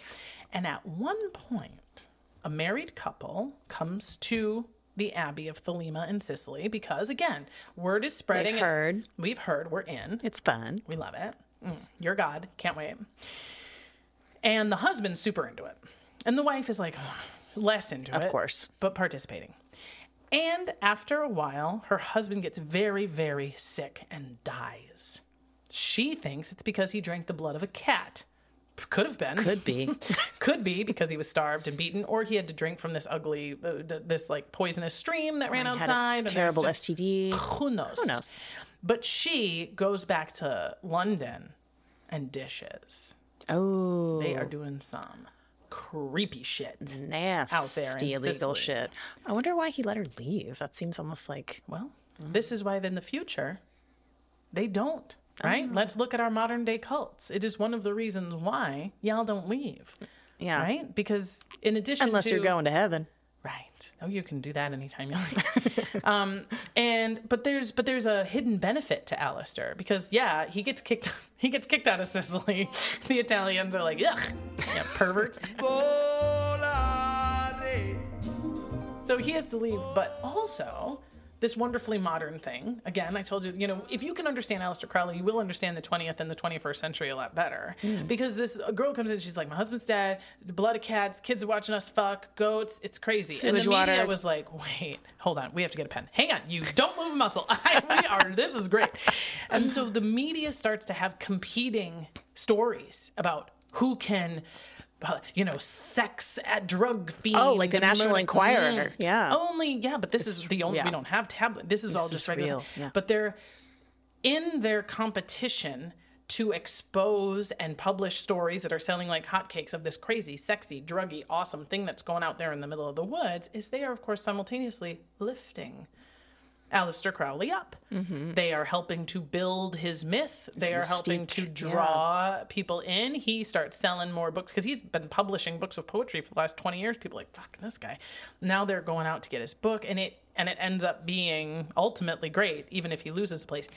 Speaker 1: And at one point, a married couple comes to the abbey of Thelema in Sicily because again, word is spreading.
Speaker 2: They've heard.
Speaker 1: We've heard. We're in.
Speaker 2: It's fun.
Speaker 1: We love it. Mm, you're God. Can't wait. And the husband's super into it. And the wife is like less into it.
Speaker 2: Of course.
Speaker 1: But participating. And after a while, her husband gets very, very sick and dies. She thinks it's because he drank the blood of a cat. Could have been.
Speaker 2: Could be.
Speaker 1: Could be because he was starved and beaten, or he had to drink from this ugly, uh, this like poisonous stream that ran outside.
Speaker 2: terrible
Speaker 1: just-
Speaker 2: STD.
Speaker 1: who knows?
Speaker 2: Who knows?
Speaker 1: But she goes back to London and dishes.
Speaker 2: Oh,
Speaker 1: They are doing some creepy shit.
Speaker 2: nasty
Speaker 1: out there
Speaker 2: illegal
Speaker 1: Sicily.
Speaker 2: shit. I wonder why he let her leave. That seems almost like
Speaker 1: Well, this is why in the future they don't. Right? Let's look at our modern day cults. It is one of the reasons why y'all don't leave.
Speaker 2: yeah.
Speaker 1: Right? Because in addition
Speaker 2: Unless
Speaker 1: to
Speaker 2: you're going to heaven.
Speaker 1: Right. Oh, you can do that anytime you like. um, and but there's but there's a hidden benefit to Aleister because yeah, he gets kicked he gets kicked out of Sicily. The Italians are like, yuck, yeah, perverts. So he has to leave, but also this wonderfully modern thing. Again, I told you, you know, if you can understand Aleister Crowley, you will understand the 20th and the 21st century a lot better. Hmm. Because this a girl comes in, she's like, my husband's dead, the blood of cats, kids are watching us fuck, goats, it's crazy. and
Speaker 2: Sewage
Speaker 1: the media was like, wait, hold on, we have to get a pen. Hang on, you don't move a muscle. I, we are, this is great. And so the media starts to have competing stories about who can. Uh, You know, sex at drug fiends.
Speaker 2: Oh, like the National
Speaker 1: murder-
Speaker 2: Enquirer. Yeah.
Speaker 1: only yeah but this is the only
Speaker 2: yeah.
Speaker 1: we don't have tablet this is all just
Speaker 2: is
Speaker 1: regular
Speaker 2: real, yeah.
Speaker 1: but they're in their competition to expose and publish stories that are selling like hotcakes of this crazy sexy druggy awesome thing that's going out there in the middle of the woods is they are of course simultaneously lifting Aleister Crowley up.
Speaker 2: Mm-hmm.
Speaker 1: They are helping to build his myth. They are helping to
Speaker 2: mystique, yeah.
Speaker 1: draw people in. He starts selling more books because he's been publishing books of poetry for the last 20 years. People are like, fuck this guy. Now they're going out to get his book and it and it ends up being ultimately great, even if he loses the place.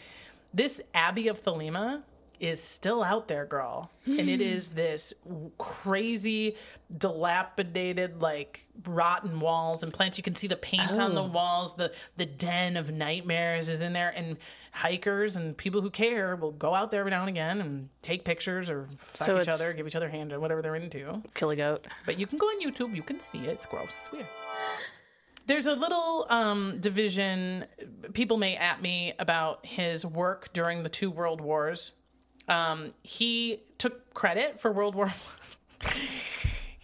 Speaker 1: This Abbey of Thelema is still out there, girl. And it is this crazy, dilapidated, like rotten walls and plants. You can see the paint on the walls. The the den of nightmares is in there, and hikers and people who care will go out there every now and again and take pictures or fuck
Speaker 2: So
Speaker 1: each other, give each other a hand or whatever they're into.
Speaker 2: Kill a goat.
Speaker 1: But you can go on YouTube, you can see it. It's gross. It's weird. There's a little um, division. People may at me about his work during the two world wars. Um, he took credit for World War.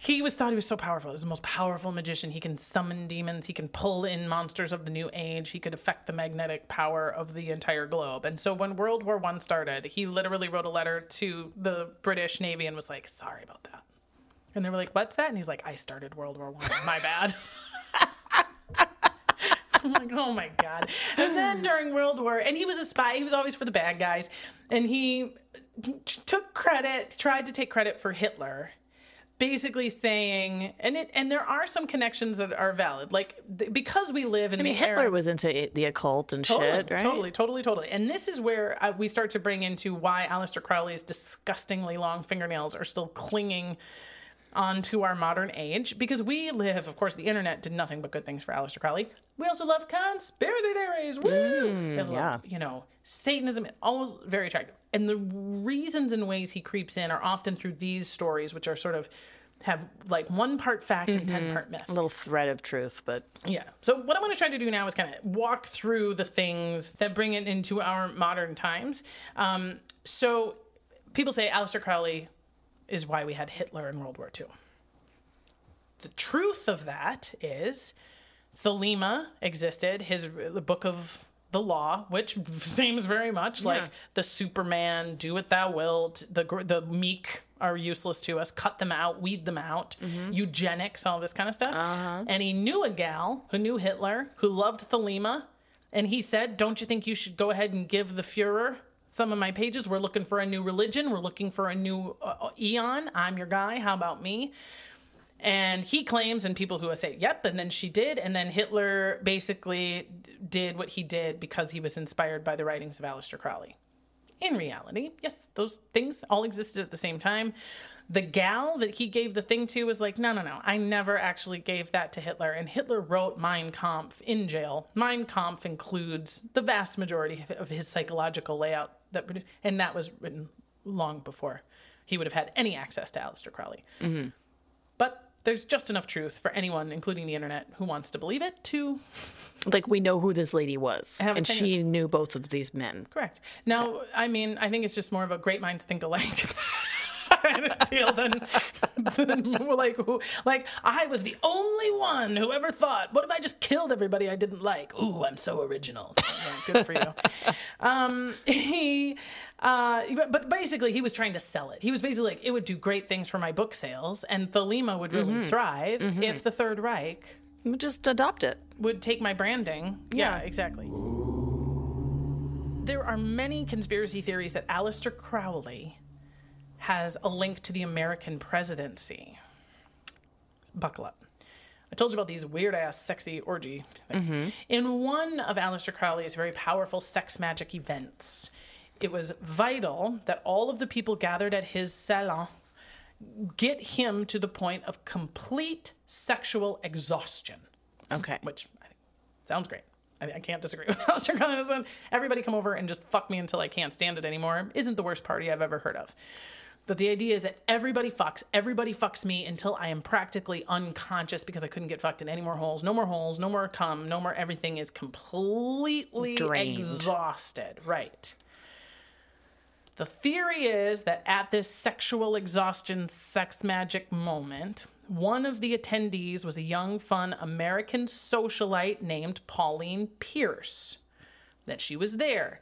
Speaker 1: He was thought he was so powerful. He was the most powerful magician. He can summon demons. He can pull in monsters of the new age. He could affect the magnetic power of the entire globe. And so when World War One started, he literally wrote a letter to the British Navy and was like, "Sorry about that." And they were like, "What's that?" And he's like, "I started World War One. My bad." I'm like, oh my god. And then during World War, and he was a spy. He was always for the bad guys, and he took credit, tried to take credit for Hitler. Basically saying, and it, and there are some connections that are valid, like th- because we live in
Speaker 2: I mean, Hitler
Speaker 1: era,
Speaker 2: was into the occult and
Speaker 1: Totally,
Speaker 2: shit, right?
Speaker 1: Totally, totally, totally. And this is where uh, we start to bring into why Aleister Crowley's disgustingly long fingernails are still clinging onto our modern age because we live, of course, the internet did nothing but good things for Aleister Crowley. We also love conspiracy theories. Woo! we also love, you know, Satanism, always very attractive. And the reasons and ways he creeps in are often through these stories, which are sort of have like one part fact and 10 part myth.
Speaker 2: A little thread of truth, but
Speaker 1: Yeah. So what I want to try to do now is kind of walk through the things that bring it into our modern times. Um, so people say Aleister Crowley is why we had Hitler in World War II. The truth of that is Thelema existed, his the book of the law, which seems very much like the Superman, do what thou wilt, the the meek are useless to us, cut them out, weed them out, mm-hmm. eugenics, all this kind of stuff. Uh-huh. And he knew a gal who knew Hitler, who loved Thelema, and he said, "Don't you think you should go ahead and give the Fuhrer some of my pages? We're looking for a new religion. We're looking for a new uh, uh eon. I'm your guy. How about me?" And he claims, and people who say, yep, and then she did. And then Hitler basically d- did what he did because he was inspired by the writings of Aleister Crowley. In reality, yes, those things all existed at the same time. The gal that he gave the thing to was like, no, no, no, I never actually gave that to Hitler. And Hitler wrote Mein Kampf in jail. Mein Kampf includes the vast majority of his psychological layout, that produced, and that was written long before he would have had any access to Aleister Crowley. Mm-hmm. But there's just enough truth for anyone, including the internet, who wants to believe it to
Speaker 2: like we know who this lady was, and she knew both of these men.
Speaker 1: correct. Now, I mean, I think it's just more of a great minds think alike. kind of deal than, than like who like I was the only one who ever thought, what if I just killed everybody I didn't like? Ooh, I'm so original. Yeah, good for you. Um, he, uh, but- basically, he was trying to sell it. He was basically like, it would do great things for my book sales, and Thelema would really mm-hmm. thrive mm-hmm. if the Third Reich
Speaker 2: We'll Just adopt it.
Speaker 1: would take my branding. Yeah,
Speaker 2: Yeah.
Speaker 1: exactly. There are many conspiracy theories that Aleister Crowley has a link to the American presidency. Buckle up. I told you about these weird ass sexy orgy things. Mm-hmm. In one of Aleister Crowley's very powerful sex magic events, it was vital that all of the people gathered at his salon get him to the point of complete sexual exhaustion
Speaker 2: Okay.
Speaker 1: which I think sounds great. I, I can't disagree with Aleister Crowley on this one. Everybody come over and just fuck me until I can't stand it anymore isn't the worst party I've ever heard of. But the idea is that everybody fucks, everybody fucks me until I am practically unconscious because I couldn't get fucked in any more holes. No more holes, no more cum, no more everything is completely
Speaker 2: Drained.
Speaker 1: exhausted. Right. The theory is that at this sexual exhaustion, sex magic moment, one of the attendees was a young, fun American socialite named Pauline Pierce. That she was there.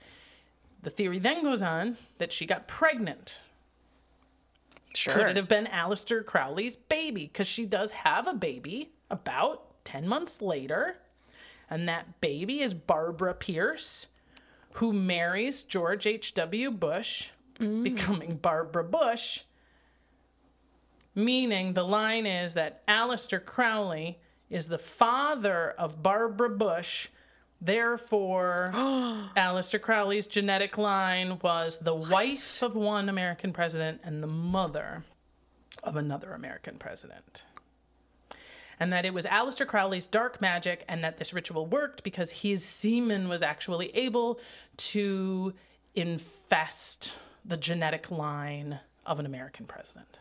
Speaker 1: The theory then goes on that she got pregnant.
Speaker 2: Sure.
Speaker 1: Could it have been Aleister Crowley's baby? Because she does have a baby about 10 months later. And that baby is Barbara Pierce, who marries George H.W. Bush, becoming Barbara Bush. Meaning the line is that Aleister Crowley is the father of Barbara Bush. Therefore, Aleister Crowley's genetic line was the wife of one American president and the mother of another American president. And that it was Aleister Crowley's dark magic, and that this ritual worked because his semen was actually able to infest the genetic line of an American president.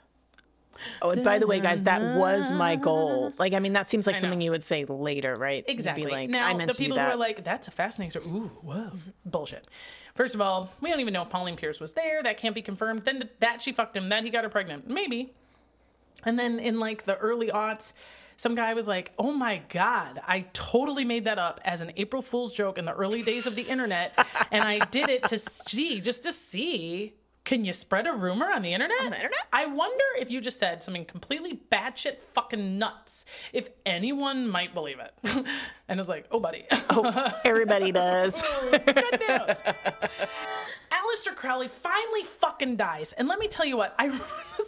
Speaker 2: Oh, and by the way, guys, that was my goal. Like, I mean, that seems like something you would say later, right? You'd be
Speaker 1: Exactly.
Speaker 2: like,
Speaker 1: now,
Speaker 2: I meant
Speaker 1: the people who are like, that's a fascinating story. Ooh, whoa. Mm-hmm. Bullshit. First of all, we don't even know if Pauline Pierce was there. That can't be confirmed. Then that she fucked him. Then he got her pregnant. Maybe. And then in like the early aughts, some guy was like, oh my God, I totally made that up as an April Fool's joke in the early days of the internet. and I did it to see, just to see. Can you spread a rumor on the internet? On
Speaker 2: the internet?
Speaker 1: I wonder if you just said something completely batshit fucking nuts, if anyone might believe it. and it's like, oh, buddy.
Speaker 2: oh, Everybody does.
Speaker 1: Oh, good news. Aleister Crowley finally fucking dies. And let me tell you what, I look how this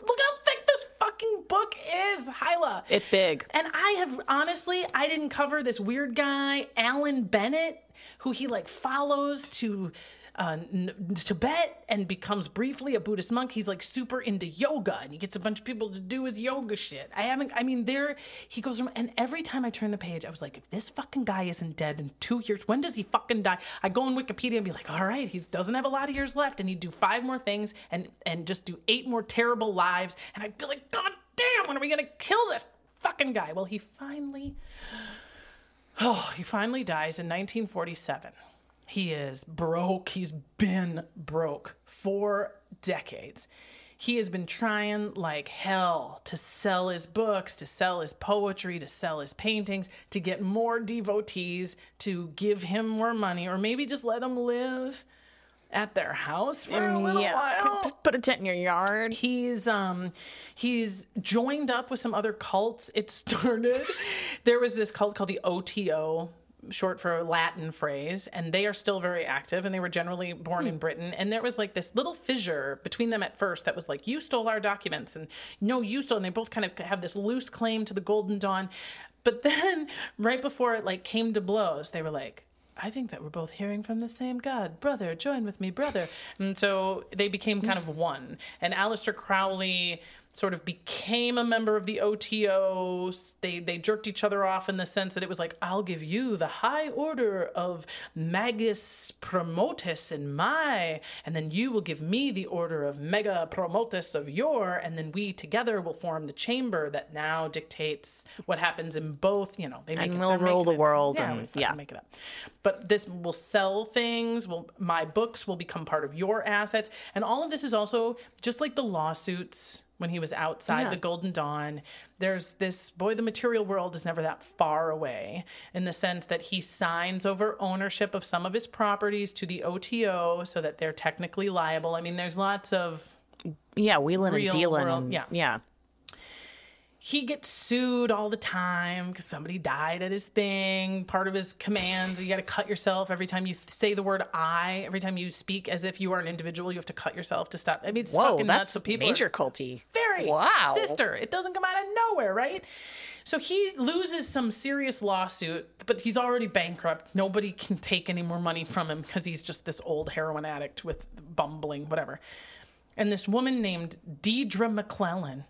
Speaker 1: fucking book is, Hilah.
Speaker 2: It's big.
Speaker 1: And I have honestly, I didn't cover this weird guy, Allan Bennett, who he like follows to uh, Tibet and becomes briefly a Buddhist monk. He's like super into yoga and he gets a bunch of people to do his yoga shit. I haven't, I mean, there he goes from, and every time I turn the page, I was like, if this fucking guy isn't dead in two years, when does he fucking die? I go on Wikipedia and be like, all right, he doesn't have a lot of years left, and he'd do five more things and and just do eight more terrible lives, and I'd be like, God damn, when are we gonna kill this fucking guy? Well, he finally, oh, he finally dies in 1947. He is broke. He's been broke for decades. He has been trying like hell to sell his books, to sell his poetry, to sell his paintings, to get more devotees to give him more money, or maybe just let him live at their house for a little while
Speaker 2: Put- Put a tent in your yard.
Speaker 1: he's um he's joined up with some other cults it started there was this cult called the oto short for latin phrase and they are still very active and they were generally born in hmm. britain and there was like this little fissure between them at first that was like you stole our documents and no you stole and they both kind of have this loose claim to the golden dawn but then right before it like came to blows they were like I think that we're both hearing from the same God. Brother, join with me, brother. And so they became kind of one. And Aleister Crowley sort of became a member of the OTO. They they jerked each other off in the sense that it was like, I'll give you the high order of Magus Promotus in my, and then you will give me the order of Mega Promotus of your, and then we together will form the chamber that now dictates what happens in both. You know, they make
Speaker 2: And
Speaker 1: it,
Speaker 2: we'll rule the
Speaker 1: it-
Speaker 2: world
Speaker 1: Yeah,
Speaker 2: and- yeah.
Speaker 1: make it up. But this will sell things. Will my books will become part of your assets, and all of this is also just like the lawsuits when he was outside
Speaker 2: Yeah.
Speaker 1: the Golden Dawn. There's this boy. The material world is never that far away in the sense that he signs over ownership of some of his properties to the OTO, so that they're technically liable. I mean, there's lots of
Speaker 2: Yeah, wheeling and dealing.
Speaker 1: world,
Speaker 2: and,
Speaker 1: yeah.
Speaker 2: yeah.
Speaker 1: He gets sued all the time because somebody died at his thing. Part of his commands, you got to cut yourself every time you th- say the word "I." Every time you speak as if you are an individual, you have to cut yourself to stop. I mean, it's
Speaker 2: Whoa,
Speaker 1: fucking nuts. So people are-
Speaker 2: major culty.
Speaker 1: very
Speaker 2: Wow.
Speaker 1: sister. It doesn't come out of nowhere, right? So he loses some serious lawsuit, but he's already bankrupt. Nobody can take any more money from him because he's just this old heroin addict with bumbling, whatever. And this woman named Deidre McClellan,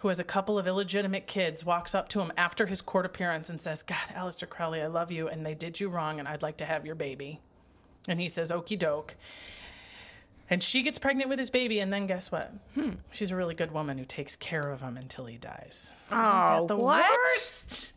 Speaker 1: who has a couple of illegitimate kids, walks up to him after his court appearance and says, God, Aleister Crowley, I love you, and they did you wrong, and I'd like to have your baby. And he says, Okie doke. And she gets pregnant with his baby, and then guess what? Hmm. She's a really good woman who takes care of him until he dies. Oh, Isn't
Speaker 2: Oh,
Speaker 1: that the
Speaker 2: what?
Speaker 1: worst?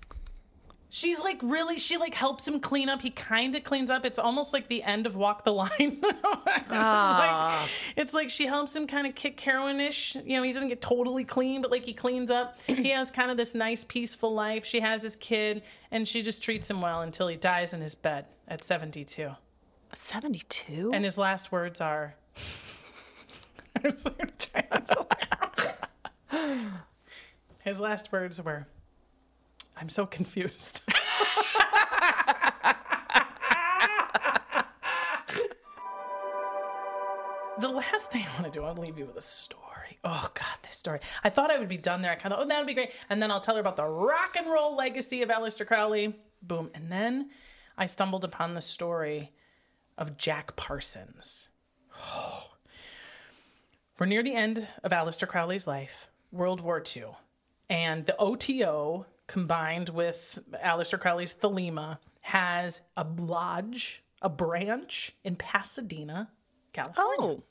Speaker 1: She's like really, she like helps him clean up. He kind of cleans up. It's almost like the end of Walk the Line. it's, like, ah. it's like she helps him kind of kick heroin ish. You know, he doesn't get totally clean, but like he cleans up. he has kind of this nice, peaceful life. She has his kid, and she just treats him well until he dies in his bed at 72.
Speaker 2: 72?
Speaker 1: And his last words are. his last words were, I'm so confused. the last thing I want to do, I'll leave you with a story. Oh God, this story. I thought I would be done there. I kind of, oh, that'd be great. And then I'll tell her about the rock and roll legacy of Aleister Crowley. Boom. And then I stumbled upon the story of Jack Parsons. Oh. We're near the end of Aleister Crowley's life, World War II. And the OTO, combined with Aleister Crowley's Thelema, has a lodge, a branch in Pasadena, California.
Speaker 2: Oh.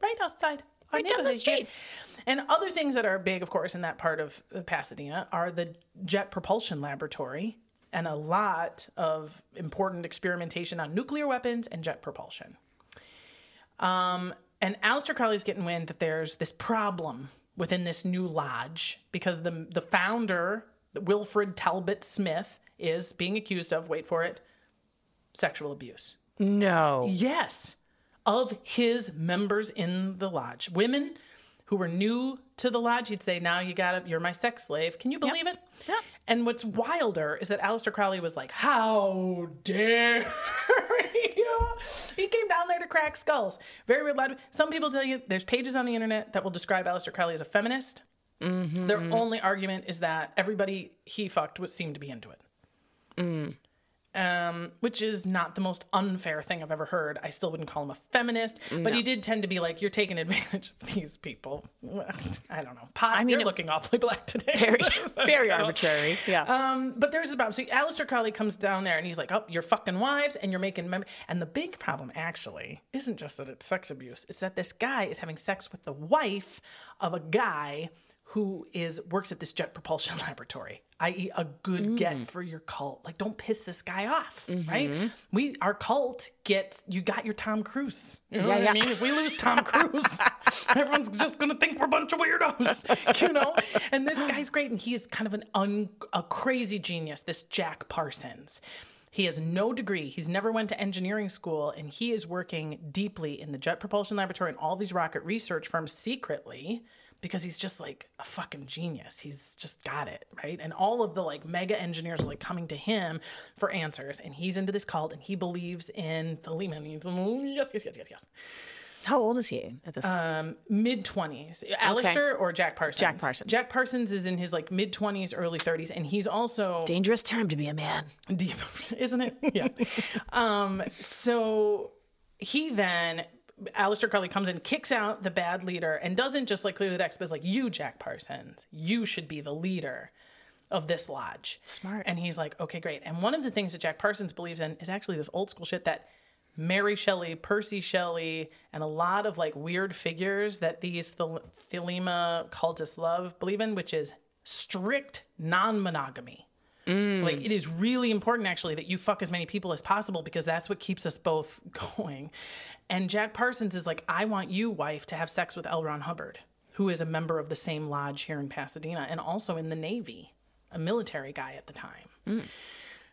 Speaker 1: Right outside. our
Speaker 2: Right down the
Speaker 1: neighborhood
Speaker 2: street.
Speaker 1: And other things that are big, of course, in that part of uh, Pasadena are the Jet Propulsion Laboratory and a lot of important experimentation on nuclear weapons and jet propulsion. Um, and Aleister Crowley's getting wind that there's this problem within this new lodge because the the founder, Wilfred Talbot Smith, is being accused of wait for it, sexual abuse.
Speaker 2: no.
Speaker 1: Yes, of his members in the lodge, women who were new to the lodge. He'd say, "Now you got to, you're my sex slave." Can you believe it?
Speaker 2: Yep.
Speaker 1: And what's wilder is that Aleister Crowley was like, "How dare you?" He came down there to crack skulls. Very weird. Some people tell you there's pages on the internet that will describe Aleister Crowley as a feminist. Their only argument is that everybody he fucked would seem to be into it. um, which is not the most unfair thing I've ever heard. I still wouldn't call him a feminist, but he did tend to be like, "You're taking advantage of these people." I don't know. Pot, I
Speaker 2: mean,
Speaker 1: you're looking awfully black today.
Speaker 2: Very, very arbitrary. Yeah.
Speaker 1: um, but there's a problem. So Aleister Crowley comes down there and he's like, "Oh, you're fucking wives and you're making mem-. And the big problem actually isn't just that it's sex abuse; it's that this guy is having sex with the wife of a guy who is works at this jet propulsion laboratory, i.e., a good get mm. for your cult. Like, don't piss this guy off, mm-hmm. right? We our cult gets you got your Tom Cruise. You know
Speaker 2: Yeah,
Speaker 1: what I
Speaker 2: yeah.
Speaker 1: mean? If we lose Tom Cruise, everyone's just gonna think we're a bunch of weirdos, you know. And this guy's great, and he is kind of an un, a crazy genius. This Jack Parsons. He has no degree. He's never went to engineering school, and he is working deeply in the Jet Propulsion Laboratory and all these rocket research firms secretly because he's just like a fucking genius. He's just got it, right? And all of the like mega engineers are like coming to him for answers, and he's into this cult, and he believes in Thelema. He's, yes, yes, yes, yes, yes
Speaker 2: How old is he at this?
Speaker 1: mid 20s. Aleister or Jack Parsons?
Speaker 2: Jack Parsons.
Speaker 1: Jack Parsons is in his like mid 20s, early 30s, and he's also
Speaker 2: Dangerous time to be a man.
Speaker 1: deep, isn't it? Yeah. um, so he then, Aleister Crowley comes in, kicks out the bad leader, and doesn't just like clear the decks, but is like, you, Jack Parsons, you should be the leader of this lodge.
Speaker 2: Smart.
Speaker 1: And he's like, okay, great. And one of the things that Jack Parsons believes in is actually this old school shit that Mary Shelley, Percy Shelley, and a lot of like weird figures that these Thel- Thelema cultists love believe in, which is strict non monogamy. Mm. Like it is really important actually that you fuck as many people as possible because that's what keeps us both going. And Jack Parsons is like, I want you, wife, to have sex with L. Ron Hubbard, who is a member of the same lodge here in Pasadena and also in the Navy, a military guy at the time.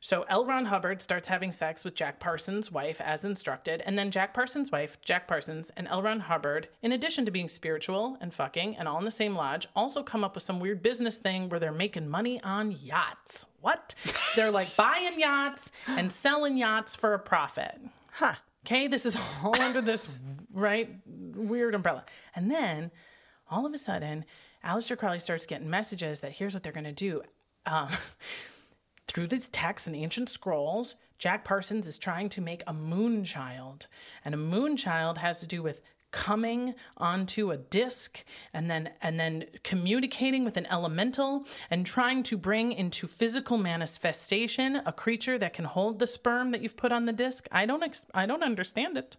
Speaker 1: So L. Ron Hubbard starts having sex with Jack Parsons' wife as instructed, and then Jack Parsons' wife, Jack Parsons, and L. Ron Hubbard, in addition to being spiritual and fucking and all in the same lodge, also come up with some weird business thing where they're making money on yachts. What? they're like buying yachts and selling yachts for a profit.
Speaker 2: Huh.
Speaker 1: Okay, this is all under this right weird umbrella. And then all of a sudden, Aleister Crowley starts getting messages that here's what they're gonna do. Um, through these texts and ancient scrolls, Jack Parsons is trying to make a moon child. And a moon child has to do with coming onto a disc and then and then communicating with an elemental and trying to bring into physical manifestation a creature that can hold the sperm that you've put on the disc. I don't ex- I don't understand it.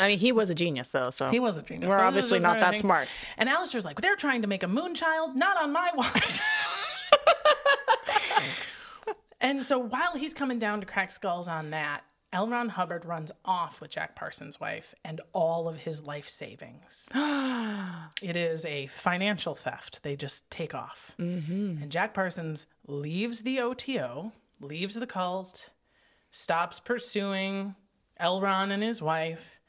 Speaker 2: I mean, he was a genius though. So
Speaker 1: He was a genius.
Speaker 2: We're
Speaker 1: So
Speaker 2: obviously not that smart.
Speaker 1: And Aleister's like, they're trying to make a moon child, not on my watch. and so while he's coming down to crack skulls on that, L. Ron Hubbard runs off with Jack Parsons' wife and all of his life savings. it is a financial theft. They just take off. Mm-hmm. And Jack Parsons leaves the OTO, leaves the cult, stops pursuing L. Ron and his wife.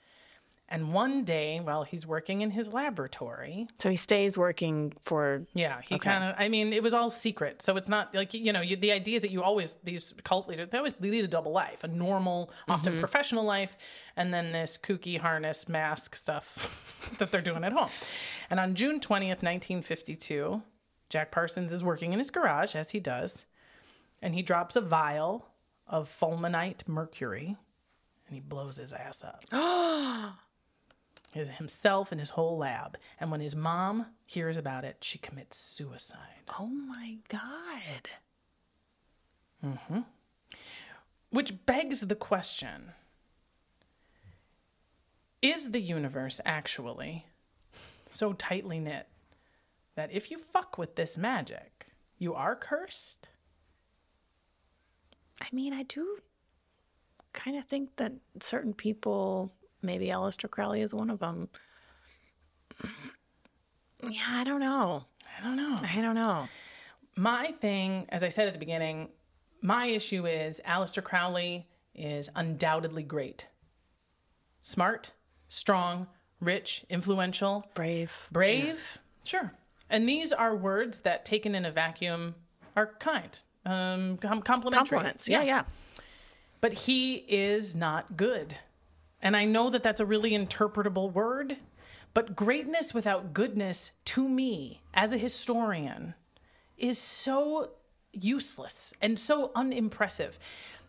Speaker 1: And one day, while he's working in his laboratory,
Speaker 2: so he stays working for
Speaker 1: yeah, he kind of. I mean, it was all secret, so it's not like you know. You, the idea is that you always these cult leaders they always lead a double life, a normal, often mm-hmm. professional life, and then this kooky harness mask stuff that they're doing at home. And on June twentieth, nineteen fifty-two, Jack Parsons is working in his garage as he does, and he drops a vial of fulminate mercury, and he blows his ass up his, himself and his whole lab. And when his mom hears about it, she commits suicide.
Speaker 2: Oh my god. Mm-hmm.
Speaker 1: Which begs the question Is the universe actually so tightly knit that if you fuck with this magic, you are cursed?
Speaker 2: I mean, I do kind of think that certain people, maybe Aleister Crowley is one of them. Yeah, I don't know.
Speaker 1: I don't know.
Speaker 2: I don't know.
Speaker 1: My thing, as I said at the beginning, my issue is Aleister Crowley is undoubtedly great. Smart, strong, rich, influential,
Speaker 2: Brave.
Speaker 1: brave. Sure. And these are words that, taken in a vacuum, are kind, um, com- complimentary.
Speaker 2: Compliments. Yeah, yeah.
Speaker 1: But he is not good. And I know that that's a really interpretable word, but greatness without goodness, to me, as a historian, is so useless and so unimpressive.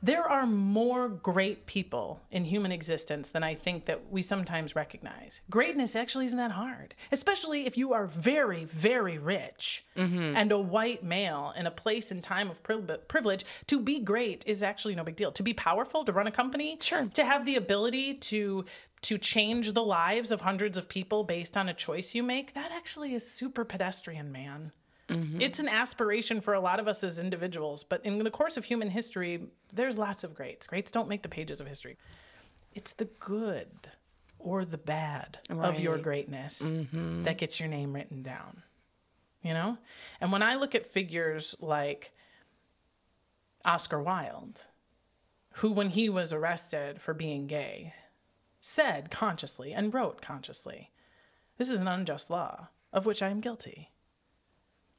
Speaker 1: There are more great people in human existence than I think that we sometimes recognize. Greatness actually isn't that hard, especially if you are very, very rich mm-hmm. and a white male in a place and time of priv- privilege. To be great is actually no big deal. To be powerful, to run a company,
Speaker 2: Sure.
Speaker 1: to have the ability to to change the lives of hundreds of people based on a choice you make, that actually is super pedestrian, man. Mm-hmm. It's an aspiration for a lot of us as individuals, but in the course of human history, there's lots of greats. Greats don't make the pages of history. It's the good or the bad of your
Speaker 2: Right.
Speaker 1: greatness mm-hmm. that gets your name written down. You know? And when I look at figures like Oscar Wilde, who, when he was arrested for being gay, said consciously and wrote consciously, This is an unjust law of which I am guilty.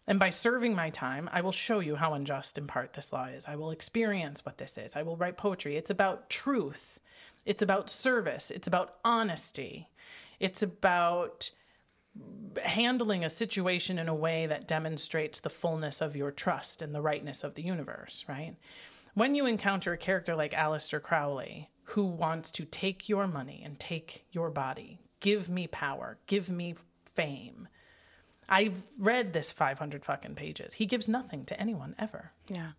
Speaker 1: And by serving my time, I will show you how unjust in part this law is. I will experience what this is. I will write poetry. It's about truth. It's about service. It's about honesty. It's about handling a situation in a way that demonstrates the fullness of your trust and the rightness of the universe, right? When you encounter a character like Aleister Crowley, who wants to take your money and take your body, give me power, give me fame, I've read this 500 fucking pages. He gives nothing to anyone ever.
Speaker 2: Yeah.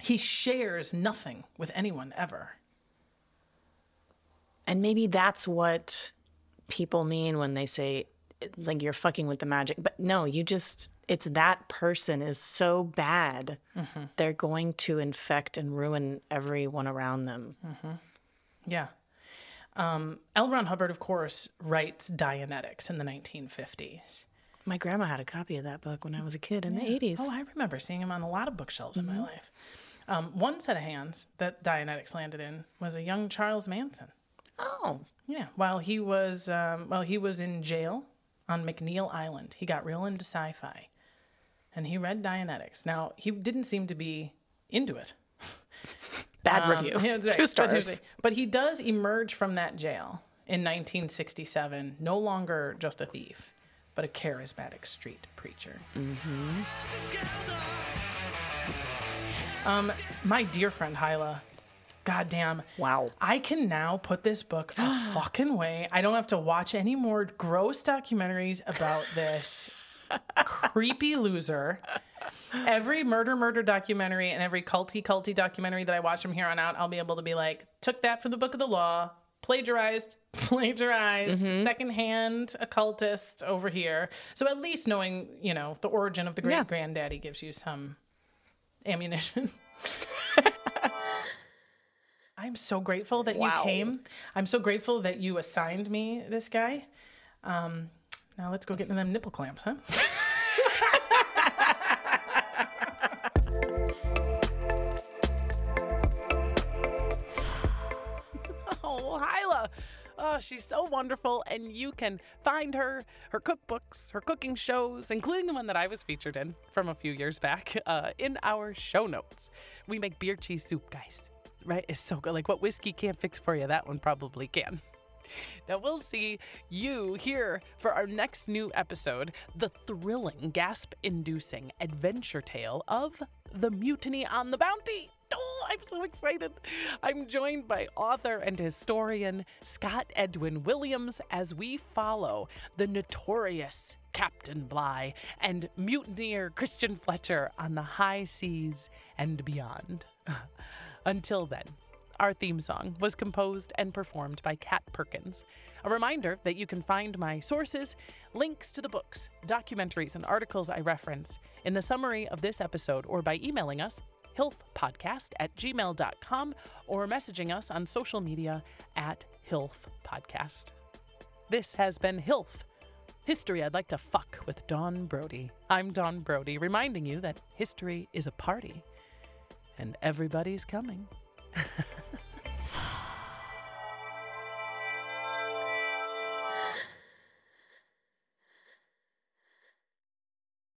Speaker 1: He shares nothing with anyone ever.
Speaker 2: And maybe that's what people mean when they say, like, you're fucking with the magic. But no, you just, it's that person is so bad, they're going to infect and ruin everyone around them.
Speaker 1: Yeah. Um, L. Ron Hubbard, of course, writes Dianetics in the 1950s.
Speaker 2: My grandma had a copy of that book when I was a kid in the 80s.
Speaker 1: Oh, I remember seeing him on a lot of bookshelves in my life. Um, one set of hands that Dianetics landed in was a young Charles Manson.
Speaker 2: oh.
Speaker 1: Yeah, while he was um, while he was in jail on McNeil Island, he got real into sci-fi, and he read Dianetics. Now he didn't seem to be into it.
Speaker 2: Bad
Speaker 1: Um,
Speaker 2: review.
Speaker 1: yeah, right.
Speaker 2: Two stars.
Speaker 1: But he does emerge from that jail in 1967, no longer just a thief, but a charismatic street preacher. Mm-hmm. Um, my dear friend Hilah, goddamn.
Speaker 2: Wow.
Speaker 1: I can now put this book a fucking way. I don't have to watch any more gross documentaries about this creepy loser. Every murder, murder documentary and every culty, culty documentary that I watch from here on out, I'll be able to be like, took that from the book of the law, plagiarized, plagiarized, secondhand occultist over here. So at least knowing, you know, the origin of the great
Speaker 2: Yeah.
Speaker 1: granddaddy gives you some ammunition. I'm so grateful that
Speaker 2: Wow.
Speaker 1: you came. I'm so grateful that you assigned me this guy. Um, now let's go get into them nipple clamps, huh? Oh, she's so wonderful. And you can find her, her cookbooks, her cooking shows, including the one that I was featured in from a few years back, uh, in our show notes. We make beer cheese soup, guys. Right? It's so good. Like what whiskey can't fix for you, that one probably can. Now we'll see you here for our next new episode, the thrilling, gasp-inducing adventure tale of the mutiny on the Bounty. Oh, I'm so excited. I'm joined by author and historian Scott Edwin Williams as we follow the notorious Captain Bligh and mutineer Christian Fletcher on the high seas and beyond. Until then, our theme song was composed and performed by Kat Perkins. A reminder that you can find my sources, links to the books, documentaries, and articles I reference in the summary of this episode or by emailing us, hilfpodcast at gmail.com, or messaging us on social media at hilfpodcast. This has been Hilf. History I'd like to fuck with Dawn Brody. I'm Dawn Brody, reminding you that history is a party and everybody's coming.